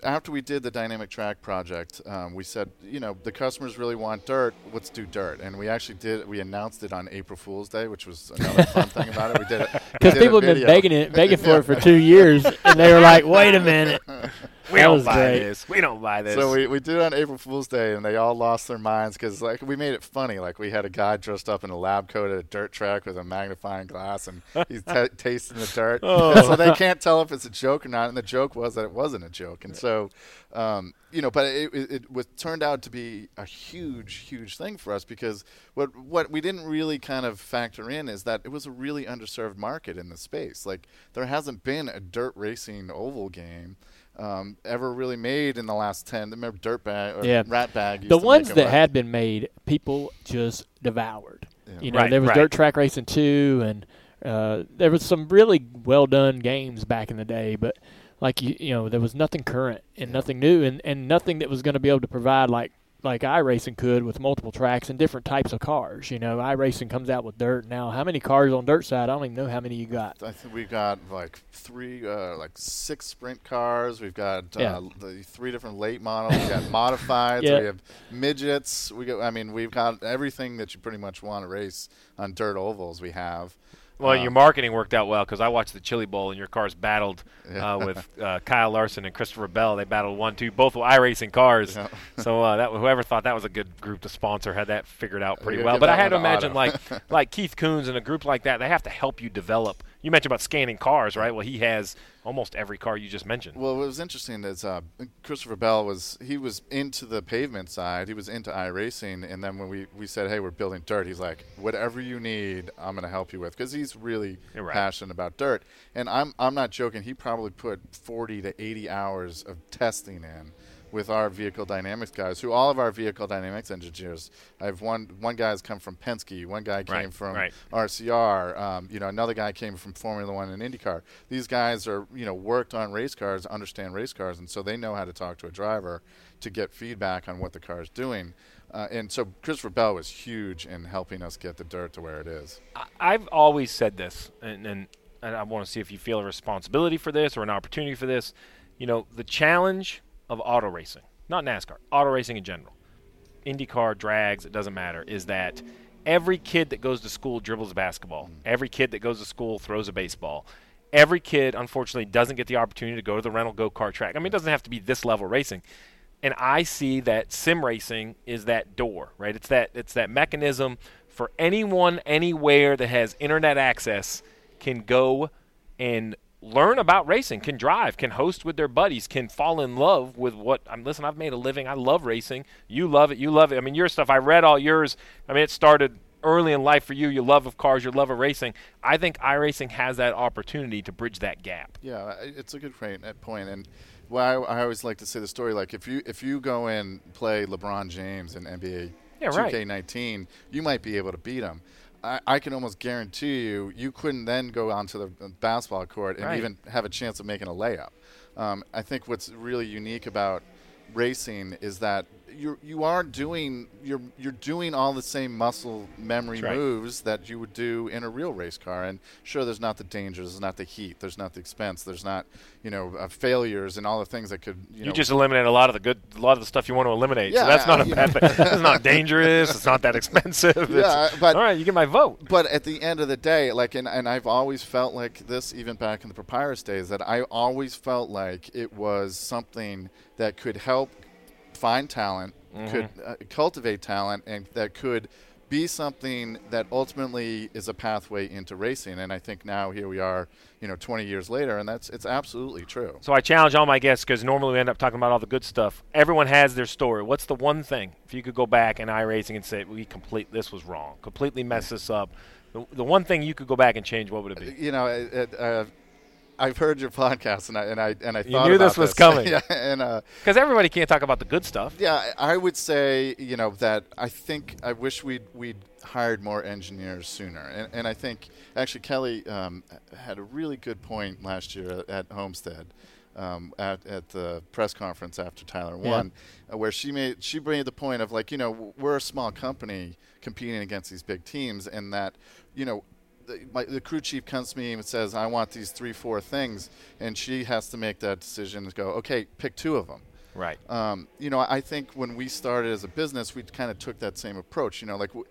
after we did the dynamic track project, um, we said, you know, the customers really want dirt. Let's do dirt, and we actually did. We announced it on April Fool's Day, which was another fun thing about it. We did it Because people have been begging it, begging for it for two years, and they were like, "Wait a minute." We That don't buy great. this. We don't buy this. So we, we did it on April Fool's Day, and they all lost their minds because like we made it funny. Like we had a guy dressed up in a lab coat at a dirt track with a magnifying glass, and he's t- tasting the dirt. Oh. so they can't tell if it's a joke or not. And the joke was that it wasn't a joke. And so, um, you know, but it, it, it was turned out to be a huge, huge thing for us because what what we didn't really kind of factor in is that it was a really underserved market in the space. Like there hasn't been a dirt racing oval game. Um, ever really made in the last ten? Remember Dirtbag or Yeah. Ratbag? used The to ones make 'em, that right? had been made, people just devoured. Yeah. You know, Right, there was right. Dirt Track Racing 2, and uh, there was some really well done games back in the day, but like you, you know, there was nothing current and nothing new, and, and nothing that was going to be able to provide like like iRacing could with multiple tracks and different types of cars. You know, iRacing comes out with dirt now. How many cars on dirt side? I don't even know how many you got. I think we've got like three, uh, like six sprint cars. We've got uh, Yeah. the three different late models. We've got modifieds. Yeah. We have midgets. We go. I mean, we've got everything that you pretty much want to race on dirt ovals. We have. Well, Um, your marketing worked out well because I watched the Chili Bowl and your cars battled Yeah. uh, with uh, Kyle Larson and Christopher Bell. They battled one, two, both were iRacing cars. Yeah. so uh, that whoever thought that was a good group to sponsor had that figured out pretty well. But I had to imagine like like Keith Kunz and a group like that, they have to help you develop. You mentioned about scanning cars, right? Well, he has almost every car you just mentioned. Well, what was interesting is uh, Christopher Bell was he was into the pavement side. He was into iRacing, and then when we, we said, "Hey, we're building dirt," he's like, "Whatever you need, I'm going to help you with," because he's really right. passionate about dirt. And I'm I'm not joking. He probably put 40 to 80 hours of testing in with our vehicle dynamics guys. Who all of our vehicle dynamics engineers. I have one one guy has come from Penske. One guy came Right, from right. RCR. Um, you know, another guy came from Formula One and IndyCar. These guys are, you know, worked on race cars, understand race cars, and so they know how to talk to a driver to get feedback on what the car is doing. Uh, and so Christopher Bell was huge in helping us get the dirt to where it is. I've always said this, and, and, and I want to see if you feel a responsibility for this or an opportunity for this. You know, the challenge of auto racing, not NASCAR, auto racing in general, IndyCar, drags, it doesn't matter, is that every kid that goes to school dribbles a basketball. Mm. Every kid that goes to school throws a baseball. Every kid, unfortunately, doesn't get the opportunity to go to the rental go kart track. I mean, it doesn't have to be this level racing. And I see that sim racing is that door, right? It's that it's that mechanism for anyone anywhere that has internet access can go and learn about racing, can drive, can host with their buddies, can fall in love with what I'm listen, I've made a living. I love racing. You love it. You love it. I mean, your stuff, I read all yours. I mean, it started early in life for you, your love of cars, your love of racing. I think iRacing has that opportunity to bridge that gap. Yeah, it's a good point. At point, and well, I, I always like to say the story like if you if you go and play LeBron James in NBA Yeah, 2K19, you might be able to beat him. I, I can almost guarantee you, you couldn't then go onto the basketball court and Right. even have a chance of making a layup. Um, I think what's really unique about racing is that you you are doing you're you're doing all the same muscle memory right. moves that you would do in a real race car. And sure, there's not the dangers, there's not the heat, there's not the expense, there's not you know uh, failures and all the things that could you, You, know just eliminate a lot of the good, a lot of the stuff you want to eliminate. Yeah, so that's not a bad thing. It's not dangerous. It's not that expensive. Yeah, but- all right, you get my vote. but at the end of the day, like, and, and I've always felt like this, even back in the Papyrus days, that I always felt like it was something that could help find talent, could uh, cultivate talent, and that could be something that ultimately is a pathway into racing. And I think now here we are, you know, 20 years later, and that's it's absolutely true. So I challenge all my guests because normally we end up talking about all the good stuff. Everyone has their story. What's the one thing if you could go back in iRacing and say we complete this was wrong, completely mess this up? The, the one thing you could go back and change, what would it be? You know, it, uh, I've heard your podcast, and I and I and I You knew this was coming. yeah, and uh, Because everybody can't talk about the good stuff. Yeah, I would say you know that I think I wish we'd we'd hired more engineers sooner, and, and I think actually Kelly um, had a really good point last year at Homestead. Um, at, at the press conference after Tyler Yeah. won, uh, where she made she made the point of like you know we're a small company competing against these big teams, and that you know the, my, the crew chief comes to me and says I want these three four things, and she has to make that decision to go okay pick two of them. Right. Um, you know, I think when we started as a business, we kind of took that same approach. You know, like w-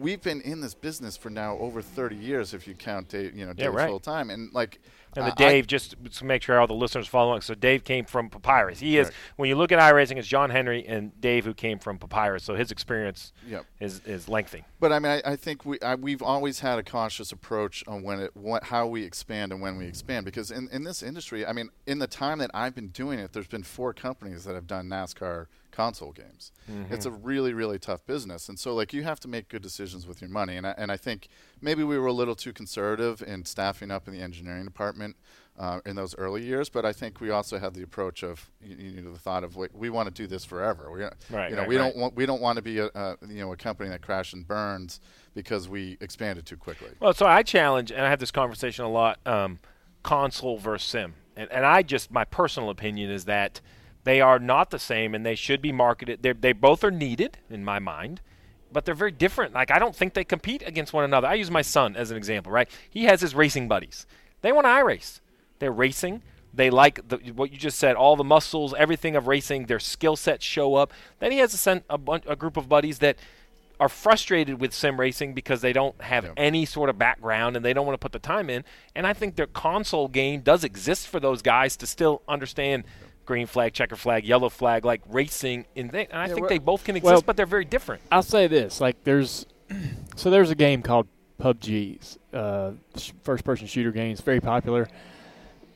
we've been in this business for now over 30 years, if you count Dave, you know, Yeah, Dave's right. whole time, and like. And the I- Dave, just to make sure all the listeners follow along. So Dave came from Papyrus. He is Correct. when you look at iRacing, it's John Henry and Dave who came from Papyrus. So his experience Yep. is is lengthy. But I mean, I, I think we I, we've always had a cautious approach on when it what, how we expand and when we expand because in, in this industry, I mean, in the time that I've been doing it, there's been four companies that have done NASCAR console games. It's a really really tough business, and so like you have to make good decisions with your money. And I, and I think maybe we were a little too conservative in staffing up in the engineering department. Uh, in those early years, but I think we also had the approach of you, you know the thought of we want to do this forever. We, Right, you know, right, we right. don't want we don't want to be a, a you know a company that crashes and burns because we expanded too quickly. Well, so I challenge, and I have this conversation a lot, um, console versus sim, and and I just my personal opinion is that they are not the same, and they should be marketed. They they both are needed in my mind. But they're very different. Like I don't think they compete against one another. I use my son as an example, right? He has his racing buddies. They want to race. They're racing. They like the, what you just said, all the muscles, everything of racing. Their skill sets show up. Then he has a, sen- a, bun- a group of buddies that are frustrated with sim racing because they don't have Yeah. any sort of background and they don't want to put the time in. And I think their console game does exist for those guys to still understand green flag, checker flag, yellow flag, like racing. In th- and I Yeah, think they both can exist, Well- but they're very different. I'll say this: like, there's so there's a game called PUBG, uh, first-person shooter game. It's very popular.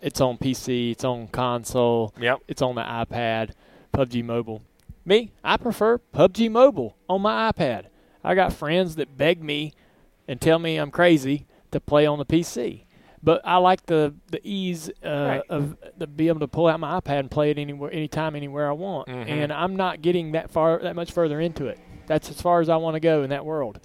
It's on PC. It's on console. Yep. It's on the iPad. PUBG Mobile. Me, I prefer PUBG Mobile on my iPad. I got friends that beg me and tell me I'm crazy to play on the PC. But I like the the ease uh, Right. of to be able to pull out my iPad and play it anywhere, anytime, anywhere I want. Mhm. And I'm not getting that far, that much further into it. That's as far as I want to go in that world.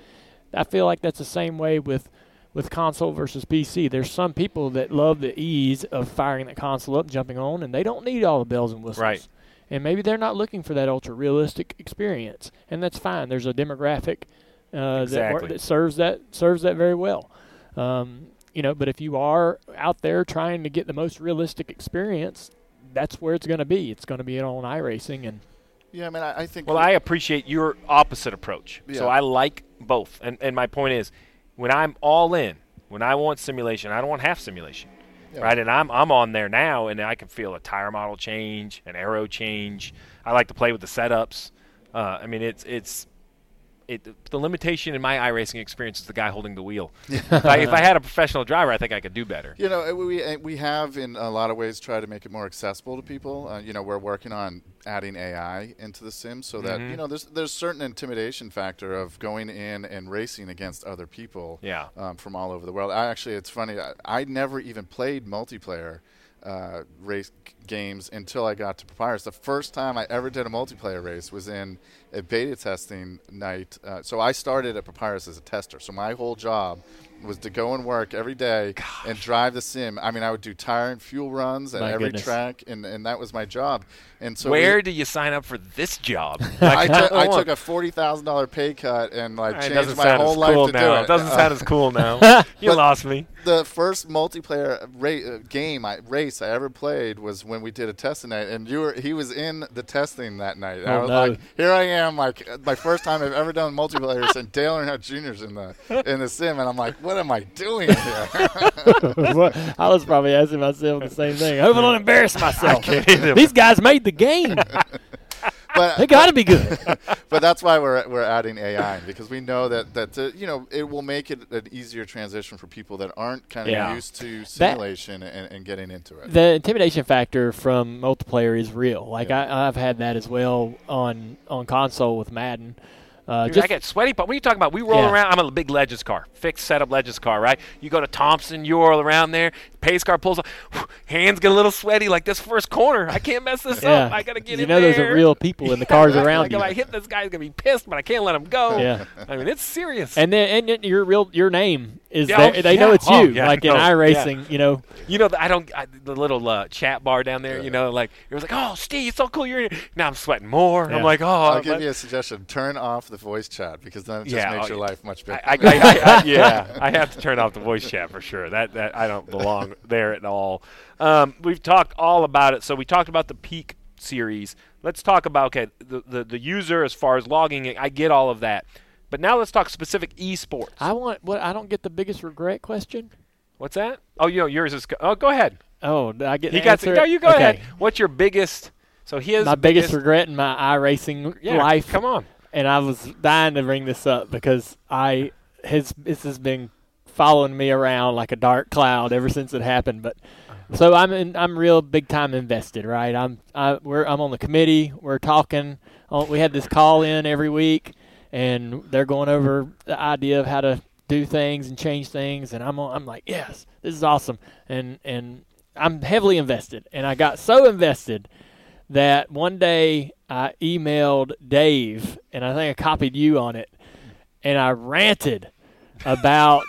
I feel like that's the same way with with console versus PC. There's some people that love the ease of firing that console up, jumping on, and they don't need all the bells and whistles. Right. And maybe they're not looking for that ultra realistic experience, and that's fine. There's a demographic uh, that, Exactly. wor- that serves that serves that very well. Um, you know, but if you are out there trying to get the most realistic experience, that's where it's going to be. It's going to be it on iRacing, and Yeah, I mean, I, I think. Well, I appreciate your opposite approach. Yeah. So I like both. And, and my point is, when I'm all in, when I want simulation, I don't want half simulation. Yeah. Right? And I'm, I'm on there now, and I can feel a tire model change, an aero change. I like to play with the setups. Uh, I mean, it's it's it, the limitation in my iRacing experience is the guy holding the wheel. if, I, if I had a professional driver, I think I could do better. You know, we we have in a lot of ways tried to make it more accessible to people. Uh, you know, we're working on adding AI into the sim so that Mhm. you know there's there's certain intimidation factor of going in and racing against other people. Yeah. Um, from all over the world. I actually, it's funny. I, I never even played multiplayer. Uh, race games until I got to Papyrus. The first time I ever did a multiplayer race was in a beta testing night. Uh, so I started at Papyrus as a tester. So my whole job was to go and work every day Gosh. and drive the sim. I mean, I would do tire and fuel runs at My every goodness. track, and, and that was my job. And so Where we, do you sign up for this job? I, took, I come on. took a forty thousand dollar pay cut and like It changed doesn't my sound whole as life cool to now. do it. doesn't Uh, sound as cool now. you lost me. the first multiplayer ra- uh, game I, race I ever played was when we did a testing night, and you were he was in the testing that night. And I Oh, was no. like, here I am, like uh, my first time I've ever done multiplayer, race, and Dale Earnhardt Jr.'s in the in the sim, and I'm like, what am I doing here? I was probably asking myself the same thing. I hope I don't embarrass myself. These guys made the game. but They got to be good. but that's why we're we're adding AI because we know that that uh, you know it will make it an easier transition for people that aren't kind of Yeah. used to simulation and, and getting into it. the intimidation factor from multiplayer is real. Like I, I've had that as well on on console with Madden. Uh, Dude, I get sweaty. But what are you talking about? We roll Yeah. around. I'm a big Legends car, fixed setup Legends car, right? You go to Thompson, you roll around there. Pace car pulls up, hands get a little sweaty. Like this first corner, I can't mess this yeah, up. I gotta get you in there. You know there. those are real people in the cars around like you. if I hit this guy, he's gonna be pissed, but I can't let him go. Yeah. I mean, it's serious. and then and your real your name is Yeah, there. oh, they know yeah. it's Oh, you. yeah, like in no, iRacing, you know. You know, I don't. I, the little uh, chat bar down there. You know, like it was like, "Oh, Steve, it's so cool you're here." Now I'm sweating more. Yeah. I'm like, "Oh." I'll but- give you a suggestion: turn off the voice chat because then it just Yeah, makes oh, your yeah. life much better. I, I, I, I, yeah, I have to turn off the voice chat for sure. That that I don't belong there at all. Um, we've talked all about it. So we talked about the peak series. Let's talk about okay the, the the user as far as logging. it, I get all of that, but now let's talk specific esports. I want what I don't get the biggest regret question. What's that? Oh, you know, yours is. Oh, go ahead. Oh, I get He got. To, no, you go okay. ahead. What's your biggest? So his My biggest regret in my iRacing yeah, life Come on. and I was dying to bring this up because I his this has been following me around like a dark cloud ever since it happened. But so I'm in, I'm real big time invested, right? I'm I, we're I'm on the committee. We're talking. On, we had this call in every week, and they're going over the idea of how to do things and change things. And I'm I'm like, yes, this is awesome, and and I'm heavily invested. And I got so invested that one day I emailed Dave, and I think I copied you on it, and I ranted about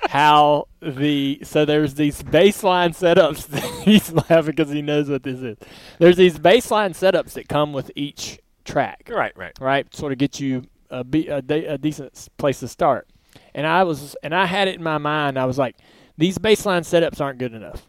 how the so there's these baseline setups. he's laughing because he knows what this is. There's these baseline setups that come with each track Right, right. right? Sort of get you a, be, a, de- a decent place to start. And I was, and I had it in my mind. I was like, these baseline setups aren't good enough.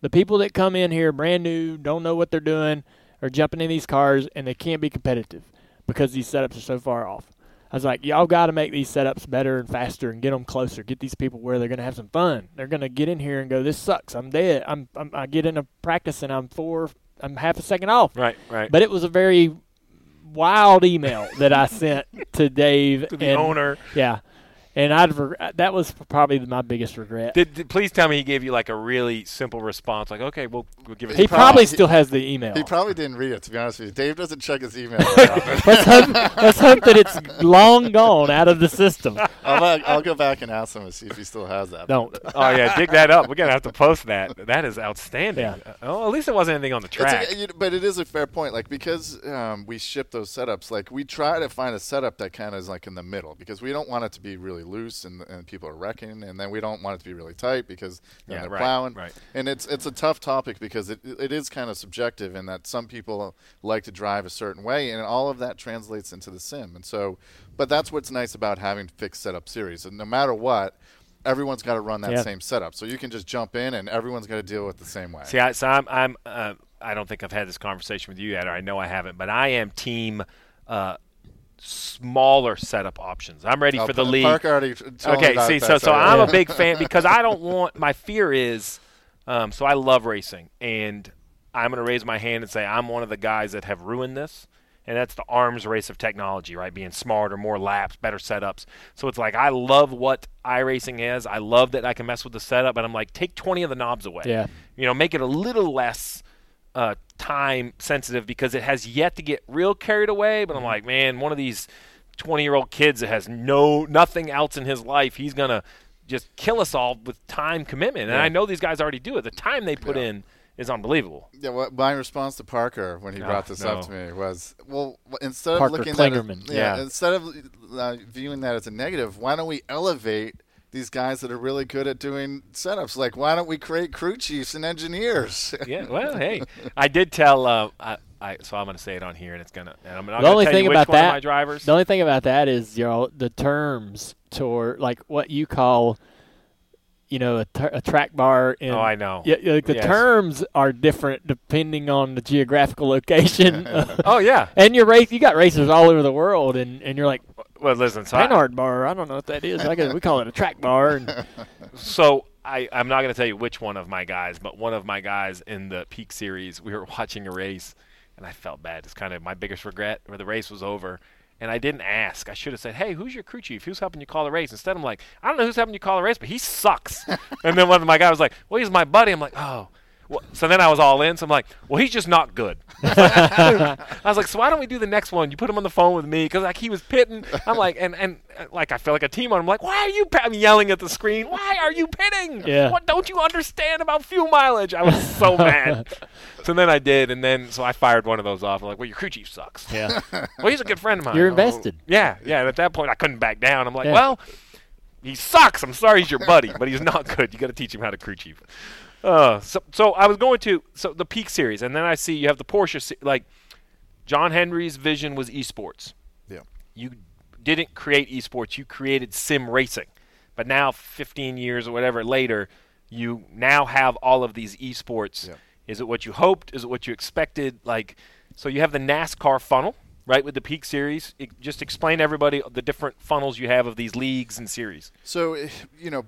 The people that come in here brand new, don't know what they're doing, are jumping in these cars, and they can't be competitive because these setups are so far off. I was like, y'all got to make these setups better and faster and get them closer. Get these people where they're going to have some fun. They're going to get in here and go, this sucks. I'm dead. I'm, I'm I get into practice and I'm four, I'm half a second off. Right, right. But it was a very wild email that I sent to Dave to the and, owner. Yeah, and I'd re- that was probably my biggest regret. Did, did- please tell me he gave you like a really simple response, like, okay, we'll, we'll give it. he probably probably- still has the email. He probably didn't read it, to be honest with you. Dave doesn't check his email. let's hope, let's hope that it's long gone out of the system. I'll, back- I'll go back and ask him and see if he still has that. Don't. oh yeah, dig that up. We're gonna have to post that. That is outstanding. Yeah. Uh, Oh, at least it wasn't anything on the It's track. a- you- but it is a fair point. Like because um, we ship those setups, like we try to find a setup that kind of is like in the middle because we don't want it to be really loose and, and people are wrecking, and then we don't want it to be really tight because then Yeah, they're right, plowing. right. And it's it's a tough topic because it it is kind of subjective in that some people like to drive a certain way, and all of that translates into the sim. And so, but that's what's nice about having fixed setup series. And no matter what. Everyone's got to run that Yeah. same setup, so you can just jump in, and everyone's got to deal with the same way. See, I, so I'm, I'm uh, I don't think I've had this conversation with you yet, or I know I haven't, but I am team uh, smaller setup options. I'm ready Oh, for the Pa- league. Park already t- told me okay, see, so so yeah. I'm a big fan because I don't want my fear is, um, so I love racing, and I'm going to raise my hand and say I'm one of the guys that have ruined this, and that's the arms race of technology, right? Being smarter, more laps, better setups. So it's like I love what iRacing is. I love that I can mess with the setup, but I'm like take 20 of the knobs away. Yeah. You know, make it a little less uh, time sensitive because it has yet to get real carried away. But I'm like, man, one of these 20 year old kids that has no nothing else in his life, he's gonna just kill us all with time commitment. And Yeah. I know these guys already do it. The time they put Yeah. in is unbelievable. Yeah, what my response to Parker when he Oh, brought this up to me was, well, instead Parker of looking Klingerman. at it, yeah, Yeah. instead of uh, viewing that as a negative, why don't we elevate these guys that are really good at doing setups? Like, why don't we create crew chiefs and engineers? Yeah, well, hey, I did tell. Uh, I, I, so I'm going to say it on here, and it's gonna. And I'm not The going only to tell thing you about that- my drivers. The only thing about that is, you know, the terms toward like what you call, you know, a, ter- a track bar. In, Oh, I know. Yeah, yeah, like the Yes. terms are different depending on the geographical location. Oh yeah. and your race, you got racers all over the world, and, and you're like Well, listen. So I, Panhard bar. I don't know what that is. I guess we call it a track bar. And so I, I'm not going to tell you which one of my guys, but one of my guys in the Peak Series, we were watching a race, and I felt bad. It's kind of my biggest regret where the race was over. And I didn't ask. I should have said, "Hey, who's your crew chief? Who's helping you call the race?" Instead, I'm like, "I don't know who's helping you call the race, but he sucks." and then one of my guys was like, "Well, he's my buddy." I'm like, "Oh." Well, so then I was all in. So I'm like, "Well, he's just not good." I was like, "So why don't we do the next one? You put him on the phone with me because like he was pitting." I'm like, and and uh, like I feel like a team on him. Like, why are you? Pit-? I'm yelling at the screen. Why are you pitting? Yeah. What don't you understand about fuel mileage? I was so mad. So then I did, and then so I fired one of those off. I'm like, "Well, your crew chief sucks." yeah, Well, he's a good friend of mine. you're invested. Yeah, yeah. And at that point, I couldn't back down. I'm like, Yeah. well, he sucks. I'm sorry he's your buddy, but he's not good. You got to teach him how to crew chief. Uh, so, so I was going to so the Peak Series, and then I see you have the Porsche. se- Like John Henry's vision was esports. yeah. You didn't create esports. You created sim racing. But now, 15 years or whatever later, you now have all of these esports. Yeah. Is it what you hoped? Is it what you expected? Like, so you have the NASCAR funnel, right, with the Peak Series. It, just explain to everybody the different funnels you have of these leagues and series. So, eh, you know,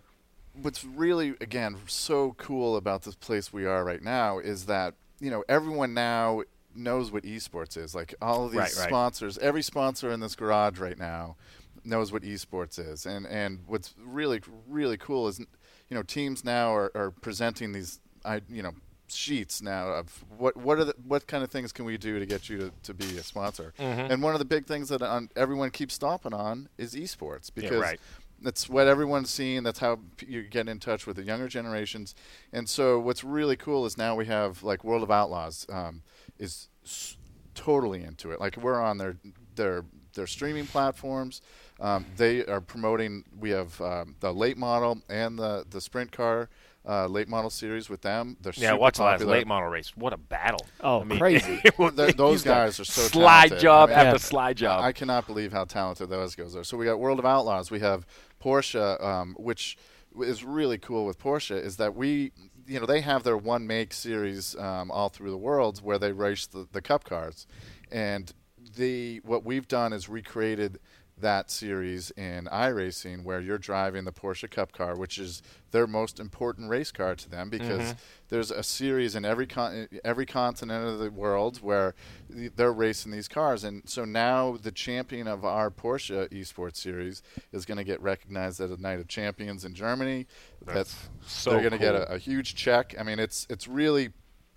what's really, again, so cool about this place we are right now is that, you know, everyone now knows what esports is. Like all of these Right, right. sponsors, every sponsor in this garage right now knows what esports is. And, and what's really, really cool is, you know, teams now are, are presenting these, I, you know, sheets now of what what are the, what kind of things can we do to get you to, to be a sponsor Mm-hmm. and one of the big things that on, everyone keeps stomping on is esports because right. That's what everyone's seeing. That's how you get in touch with the younger generations. And so, what's really cool is now we have like World of Outlaws um, is s- totally into it. Like we're on their their their streaming platforms. Um, they are promoting. We have um, the late model and the the sprint car uh, late model series with them. They're Yeah, super watch the last late model race. What a battle! Oh, I mean, crazy. it those guys are so slide talented. job I mean, after Yeah. slide job. I cannot believe how talented those guys are. So we got World of Outlaws. We have Porsche, um, which is really cool with Porsche is that we, you know, they have their one make series um, all through the world where they race the, the Cup cars, and the what we've done is recreated that series in iRacing where you're driving the Porsche Cup car, which is their most important race car to them because mm-hmm. there's a series in every con- every continent of the world where they're racing these cars, and so now the champion of our Porsche Esports series is going to get recognized at a Night of Champions in Germany. That's so they're going to get a, a huge check. I mean, it's it's really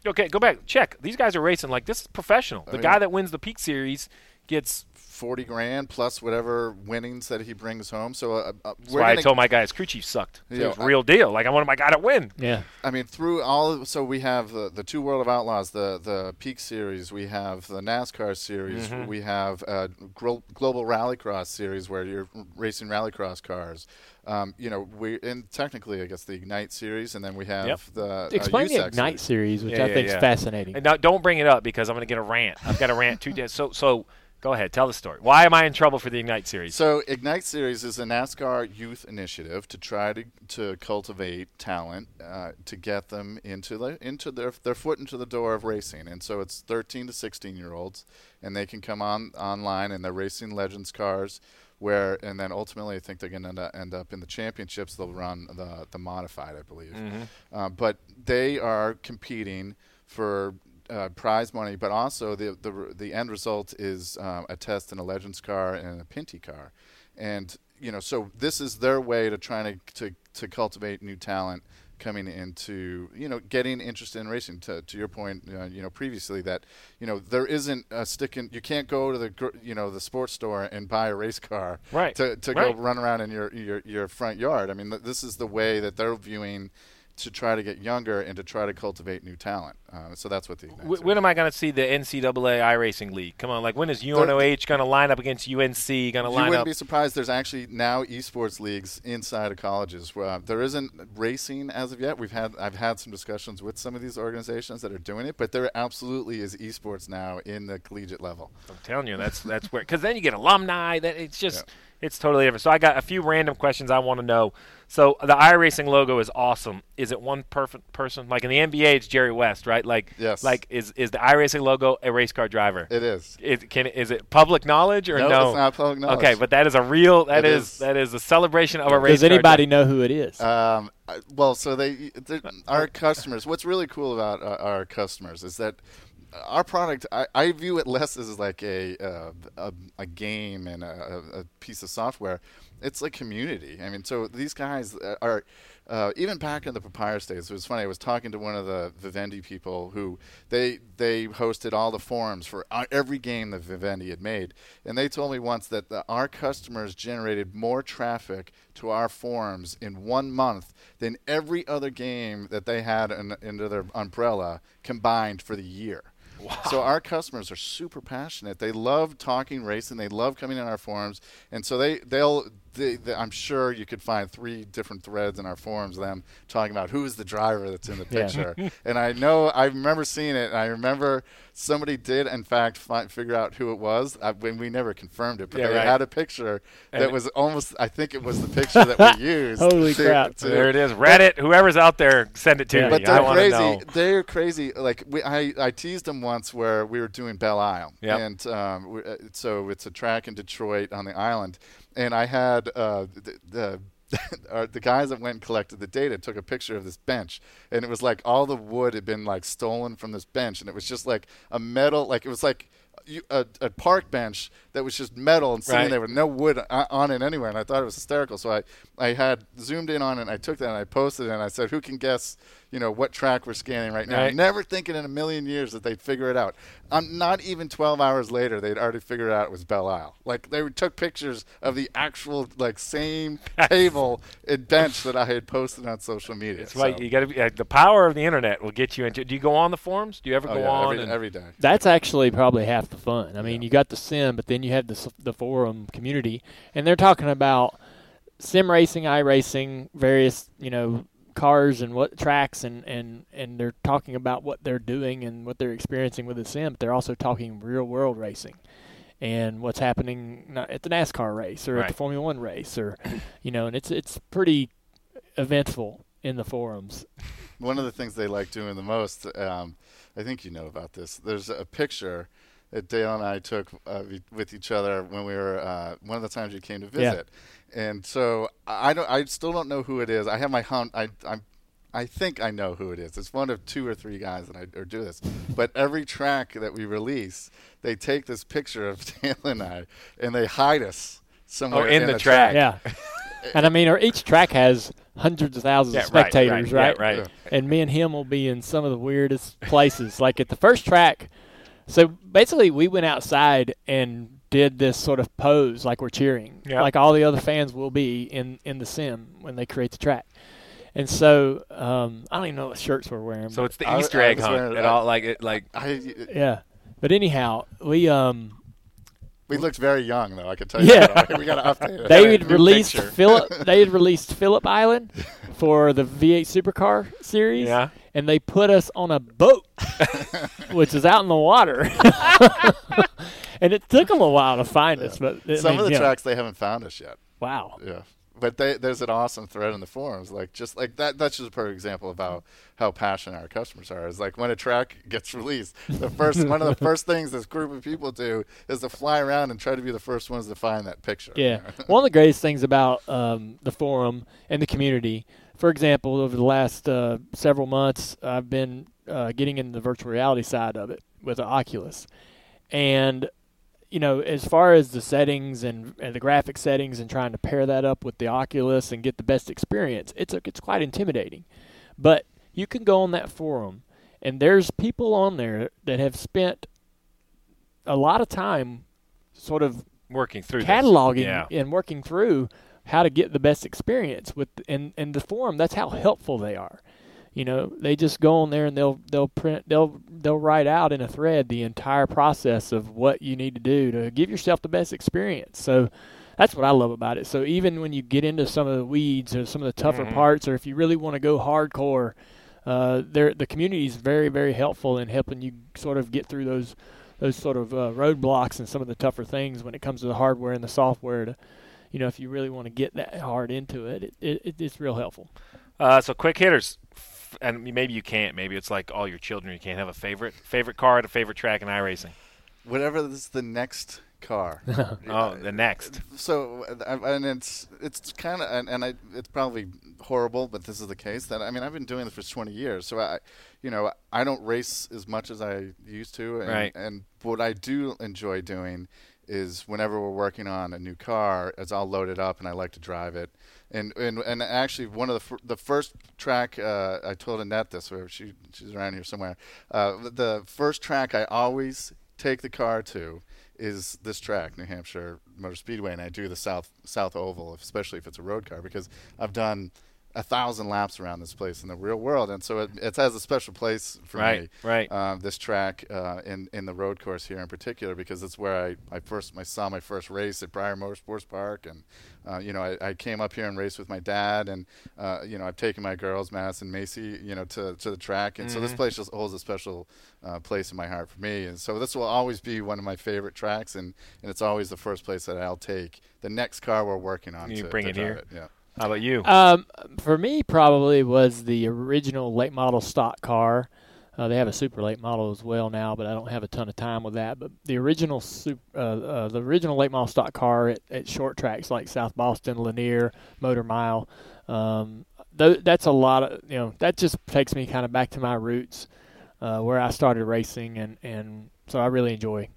Okay, go back. Check. These guys are racing like this is professional. The guy that wins the Peak Series gets. Forty grand plus whatever winnings that he brings home. So uh, uh, That's why I gonna- told my guys his crew chief sucked. It Yeah, was I- real deal. Like I wanted my guy to win. Yeah. I mean, through all, of, so we have the, the two World of Outlaws, the the Peak Series, we have the NASCAR Series, Mm-hmm. we have a gro- Global Rallycross Series where you're racing rallycross cars. Um, you know, we and technically, I guess the Ignite Series, and then we have Yep. the uh, the Ignite series, which Yeah, I yeah, think yeah. is fascinating. And now, don't bring it up because I'm going to get a rant. I've got a rant too. So so go ahead, tell the story. Why am I in trouble for the Ignite series? So Ignite Series is a NASCAR youth initiative to try to, to cultivate talent uh, to get them into the into their their foot into the door of racing. And so it's 13 to 16 year olds, and they can come on online and they're racing Legends cars. Where and then ultimately, I think they're going to end up in the championships. They'll run the the modified, I believe. Uh, but they are competing for uh, prize money, but also the the the end result is um, a test in a Legends car and a Pinty car, and you know so this is their way to try to to, to cultivate new talent coming into you know getting interested in racing. To, to your point, uh, you know previously that you know there isn't a stick in you can't go to the gr- you know the sports store and buy a race car Right. to to Right. go run around in your your your front yard. I mean th- this is the way that they're viewing to try to get younger and to try to cultivate new talent. Uh, so that's what the W- when am I going to see the NCAA iRacing League? Come on, like when is UNOH going to line up against UNC? Going to line up? you wouldn't up? be surprised. There's actually now esports leagues inside of colleges. Where, uh, there isn't racing as of yet. We've had I've had some discussions with some of these organizations that are doing it, but there absolutely is esports now in the collegiate level. I'm telling you, that's that's where because then you get alumni. That it's just it's totally different. So I got a few random questions I want to know. So the iRacing logo is awesome. Is it one perfect person? Like in the NBA, it's Jerry West, right? Like Yes. Like is is the iRacing logo a race car driver? It is. Is, can is it public knowledge or No, no? it's not public knowledge. Okay, but that is a real. That is, is, that is a celebration of a race. Does anybody driver. know who it is? Um, I- well, so they, they our customers. What's really cool about uh, our customers is that our product. I, I view it less as like a uh, a, a game and a, a piece of software. It's like community. I mean, so these guys are. Uh, even back in the Papyrus days, it was funny. I was talking to one of the Vivendi people who they they hosted all the forums for uh, every game that Vivendi had made, and they told me once that the, our customers generated more traffic to our forums in one month than every other game that they had in, under their umbrella combined for the year. So our customers are super passionate. They love talking racing. They love coming in our forums, and so they they'll. They, they, I'm sure you could find three different threads in our forums of them talking about who is the driver that's in the Yeah. picture. and I know I remember seeing it. And I remember somebody did in fact fi- figure out who it was. I, when we never confirmed it, but Yeah, they right. had a picture And- that was almost. I think it was the picture that we used. Holy to- crap. to- There it is. Reddit. Whoever's out there, send it to Yeah. me. but they're want to crazy. know. They're crazy. Like we, I, I teased them once where we were doing Belle Isle, Yep. and um, we, uh, so it's a track in Detroit on the island, and I had uh, the. the the guys that went and collected the data took a picture of this bench, and it was like all the wood had been like stolen from this bench, and it was just like a metal, like it was like a, a park bench that was just metal and sitting Right. there with no wood on it anywhere, and I thought it was hysterical. So I, I had zoomed in on it, and I took that and I posted it, and I said, "Who can guess, you know, what track we're scanning right now?" Right. Never thinking in a million years that they'd figure it out. Um, not even 12 hours later, they'd already figured out it was Belle Isle. Like they took pictures of the actual like same table and bench that I had posted on social media. That's why So- you got to be. Uh, the power of the internet will get you into. Do you go on the forums? Do you ever oh, go yeah, on? every, and- every day. That's actually probably half the fun. I mean, you got the sim, but then you have the the forum community, and they're talking about sim racing, iRacing, various you know cars and what tracks, and and and they're talking about what they're doing and what they're experiencing with the sim. But they're also talking real world racing. And what's happening at the NASCAR race or at the Formula One race, or you know, and it's it's pretty eventful in the forums. One of the things they like doing the most, um, I think you know about this. There's a picture that Dale and I took uh, with each other when we were uh, one of the times you came to Yeah. visit, and so I I don't, I still don't know who it is. I have my hunt. I, I'm. I think I know who it is. It's one of two or three guys that I or do this. But every track that we release, they take this picture of Dale and I, and they hide us somewhere Oh, in the track. Yeah. and I mean, or each track has hundreds of thousands Yeah, of right, spectators, right, right? yeah, right. And me and him will be in some of the weirdest places. like at the first track, so basically we went outside and did this sort of pose, like we're cheering, Yeah. like all the other fans will be in in the sim when they create the track. And so um, I don't even know what shirts we're wearing. So it's the I- Easter I egg was hunt. wearing- It all like it like I, yeah. But anyhow, we um we looked very young though. I can tell you. Yeah. that. we got to update it. they had released. Philip. They had released Phillip Island for the V8 Supercar series. Yeah. And they put us on a boat, which is out in the water. and it took them a while to find us, but Some mean, of the yeah. tracks they haven't found us yet. Wow. Yeah, but they, there's an awesome thread in the forums, like just like that. That's just a perfect example of how how passionate our customers are. Is like when a track gets released, the first one of the first things this group of people do is to fly around and try to be the first ones to find that picture. Yeah. One of the greatest things about um, the forum and the community, for example, over the last uh, several months, I've been uh, getting into the virtual reality side of it with the Oculus. And, you know, as far as the settings and, and the graphic settings and trying to pair that up with the Oculus and get the best experience, it's, a, it's quite intimidating. But you can go on that forum, and there's people on there that have spent a lot of time sort of working through cataloging Yeah. and working through how to get the best experience with and and the forum that's how helpful they are You know, they just go on there and they'll they'll print they'll they'll write out in a thread the entire process of what you need to do to give yourself the best experience. So that's what I love about it. So even when you get into some of the weeds or some of the tougher Mhm. parts, or if you really want to go hardcore, uh, there the community is very very helpful in helping you sort of get through those those sort of uh, roadblocks and some of the tougher things when it comes to the hardware and the software. To you know, if you really want to get that hard into it, it, it it's real helpful. Uh, so quick hitters, and maybe you can't. Maybe it's like all your children. You can't have a favorite favorite car at a favorite track in iRacing. Whatever is the next car. Oh, the next. So, and it's it's kind of, and, and I, it's probably horrible, but this is the case. That I mean, I've been doing this for 20 years, so I, you know, I don't race as much as I used to, and, Right. and what I do enjoy doing is whenever we're working on a new car, as I'll load it up and I like to drive it. And and, and actually, one of the fir- the first track uh, I told Annette this, where she she's around here somewhere. Uh, the first track I always take the car to is this track, New Hampshire Motor Speedway, and I do the South South Oval, especially if it's a road car, because I've done a thousand laps around this place in the real world, and so it, it has a special place for Right, me. right. Uh, this track uh, in in the road course here in particular, because it's where I, I first I saw my first race at Bryar Motorsports Park, and uh, you know I, I came up here and raced with my dad, and uh, you know I've taken my girls, Madison, Macy, you know to to the track, and so this place just holds a special uh, place in my heart for me, and so this will always be one of my favorite tracks, and, and it's always the first place that I'll take the next car we're working on. You to, bring to it here? It. Yeah. How about you? Um, for me, probably was the original late model stock car. Uh, they have a super late model as well now, but I don't have a ton of time with that. But the original sup- uh, uh, the original late model stock car at, at short tracks like South Boston, Lanier, Motor Mile, um, th- that's a lot of you know that just takes me kind of back to my roots, uh, where I started racing, and and so I really enjoy.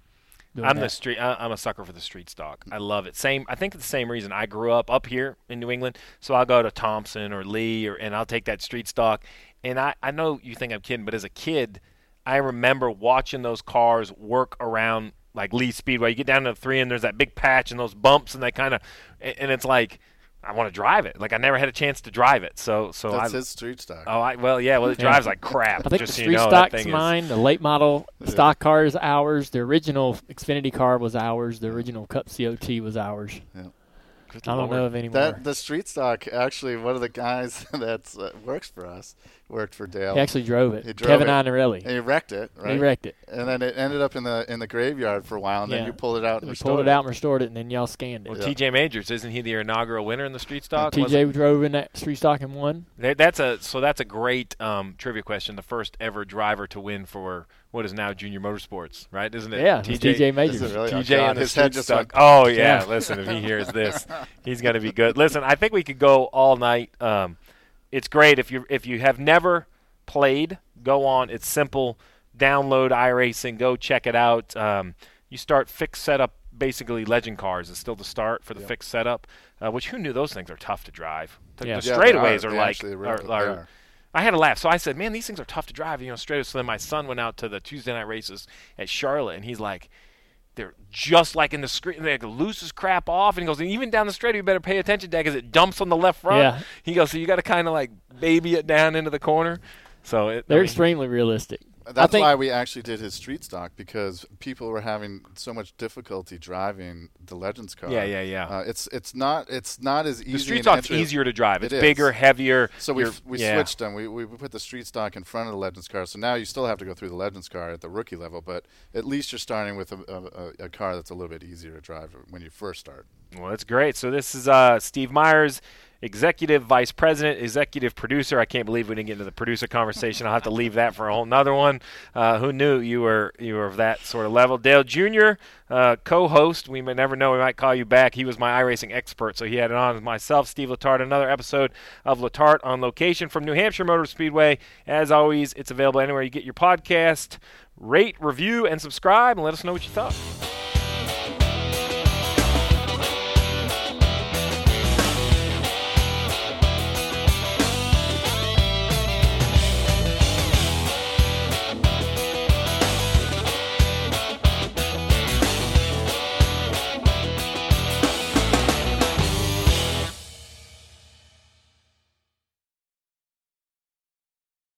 I'm the street. I- I'm a sucker for the street stock. I love it. Same. I think it's the same reason I grew up up here in New England. So I'll go to Thompson or Lee, or and I'll take that street stock. And I I know you think I'm kidding, but as a kid, I remember watching those cars work around like Lee Speedway. You get down to the three, and there's that big patch and those bumps, and they kind of, and it's like. I want to drive it. Like I never had a chance to drive it. So so That's I his street stock. Oh, I, well, yeah. Well, it drives like crap. I think just the so street you know, stock's thing is- mine. The late model stock car is ours. The original Xfinity car was ours. The original Cup COT was ours. Good I don't Lord. know of any. That the street stock actually one of the guys that uh, works for us worked for Dale. he actually drove it. He drove Kevin it. Iannarelli. and he wrecked it, right? He wrecked it. And then it ended up in the in the graveyard for a while, and then you pulled it out and We restored pulled it out and restored it, and then y'all scanned it. Well, Yeah. T.J. Majors isn't he the inaugural winner in the street stock? Was? TJ drove in that street stock and won. That's a so that's a great um, trivia question. The first ever driver to win for what is now Junior Motorsports, right? Isn't it? Yeah, it was TJ Majors. Really? Oh, TJ God, and the his head street just stock. went- Oh yeah. Yeah. Listen, if he hears this, he's gonna be good. Listen, I think we could go all night. Um, it's great if you if you have never played, go on. It's simple. Download iRacing. Go check it out. Um, you start fixed setup. Basically, legend cars is still the start for the fixed setup. Uh, which who knew those things are tough to drive. The, Yeah. the Yeah, straightaways are. are, They like actually are, are- are. I had a laugh. So I said, "Man, these things are tough to drive." You know, straight. Up so then my son went out to the Tuesday night races at Charlotte, and he's like, "They're just like in the screen. They like loose as crap off." And he goes, "And even down the straight, you better pay attention, Dad, because it dumps on the left front." Yeah. He goes, "So you got to kind of like baby it down into the corner." So it, They're mean, extremely realistic. That's think why we actually did his street stock because people were having so much difficulty driving the Legends car. Yeah, yeah, yeah. Uh, it's it's not it's not as easy. the street stock's entry- easier to drive. It's It bigger, heavier. So we we yeah. switched them. We, we put the street stock in front of the Legends car. So now you still have to go through the Legends car at the rookie level, but at least you're starting with a, a, a car that's a little bit easier to drive when you first start. Well, that's great. So this is uh, Steve Myers, executive vice president, executive producer. I can't believe we didn't get into the producer conversation. I'll have to leave that for a whole nother one. Uh, who knew you were you were of that sort of level? Dale Jr., uh, co-host. We may never know. We might call you back. He was my iRacing expert, so he had it on with myself, Steve Letarte. Another episode of Letarte on location from New Hampshire Motor Speedway. As always, it's available anywhere you get your podcast. Rate, review, and subscribe, and let us know what you thought.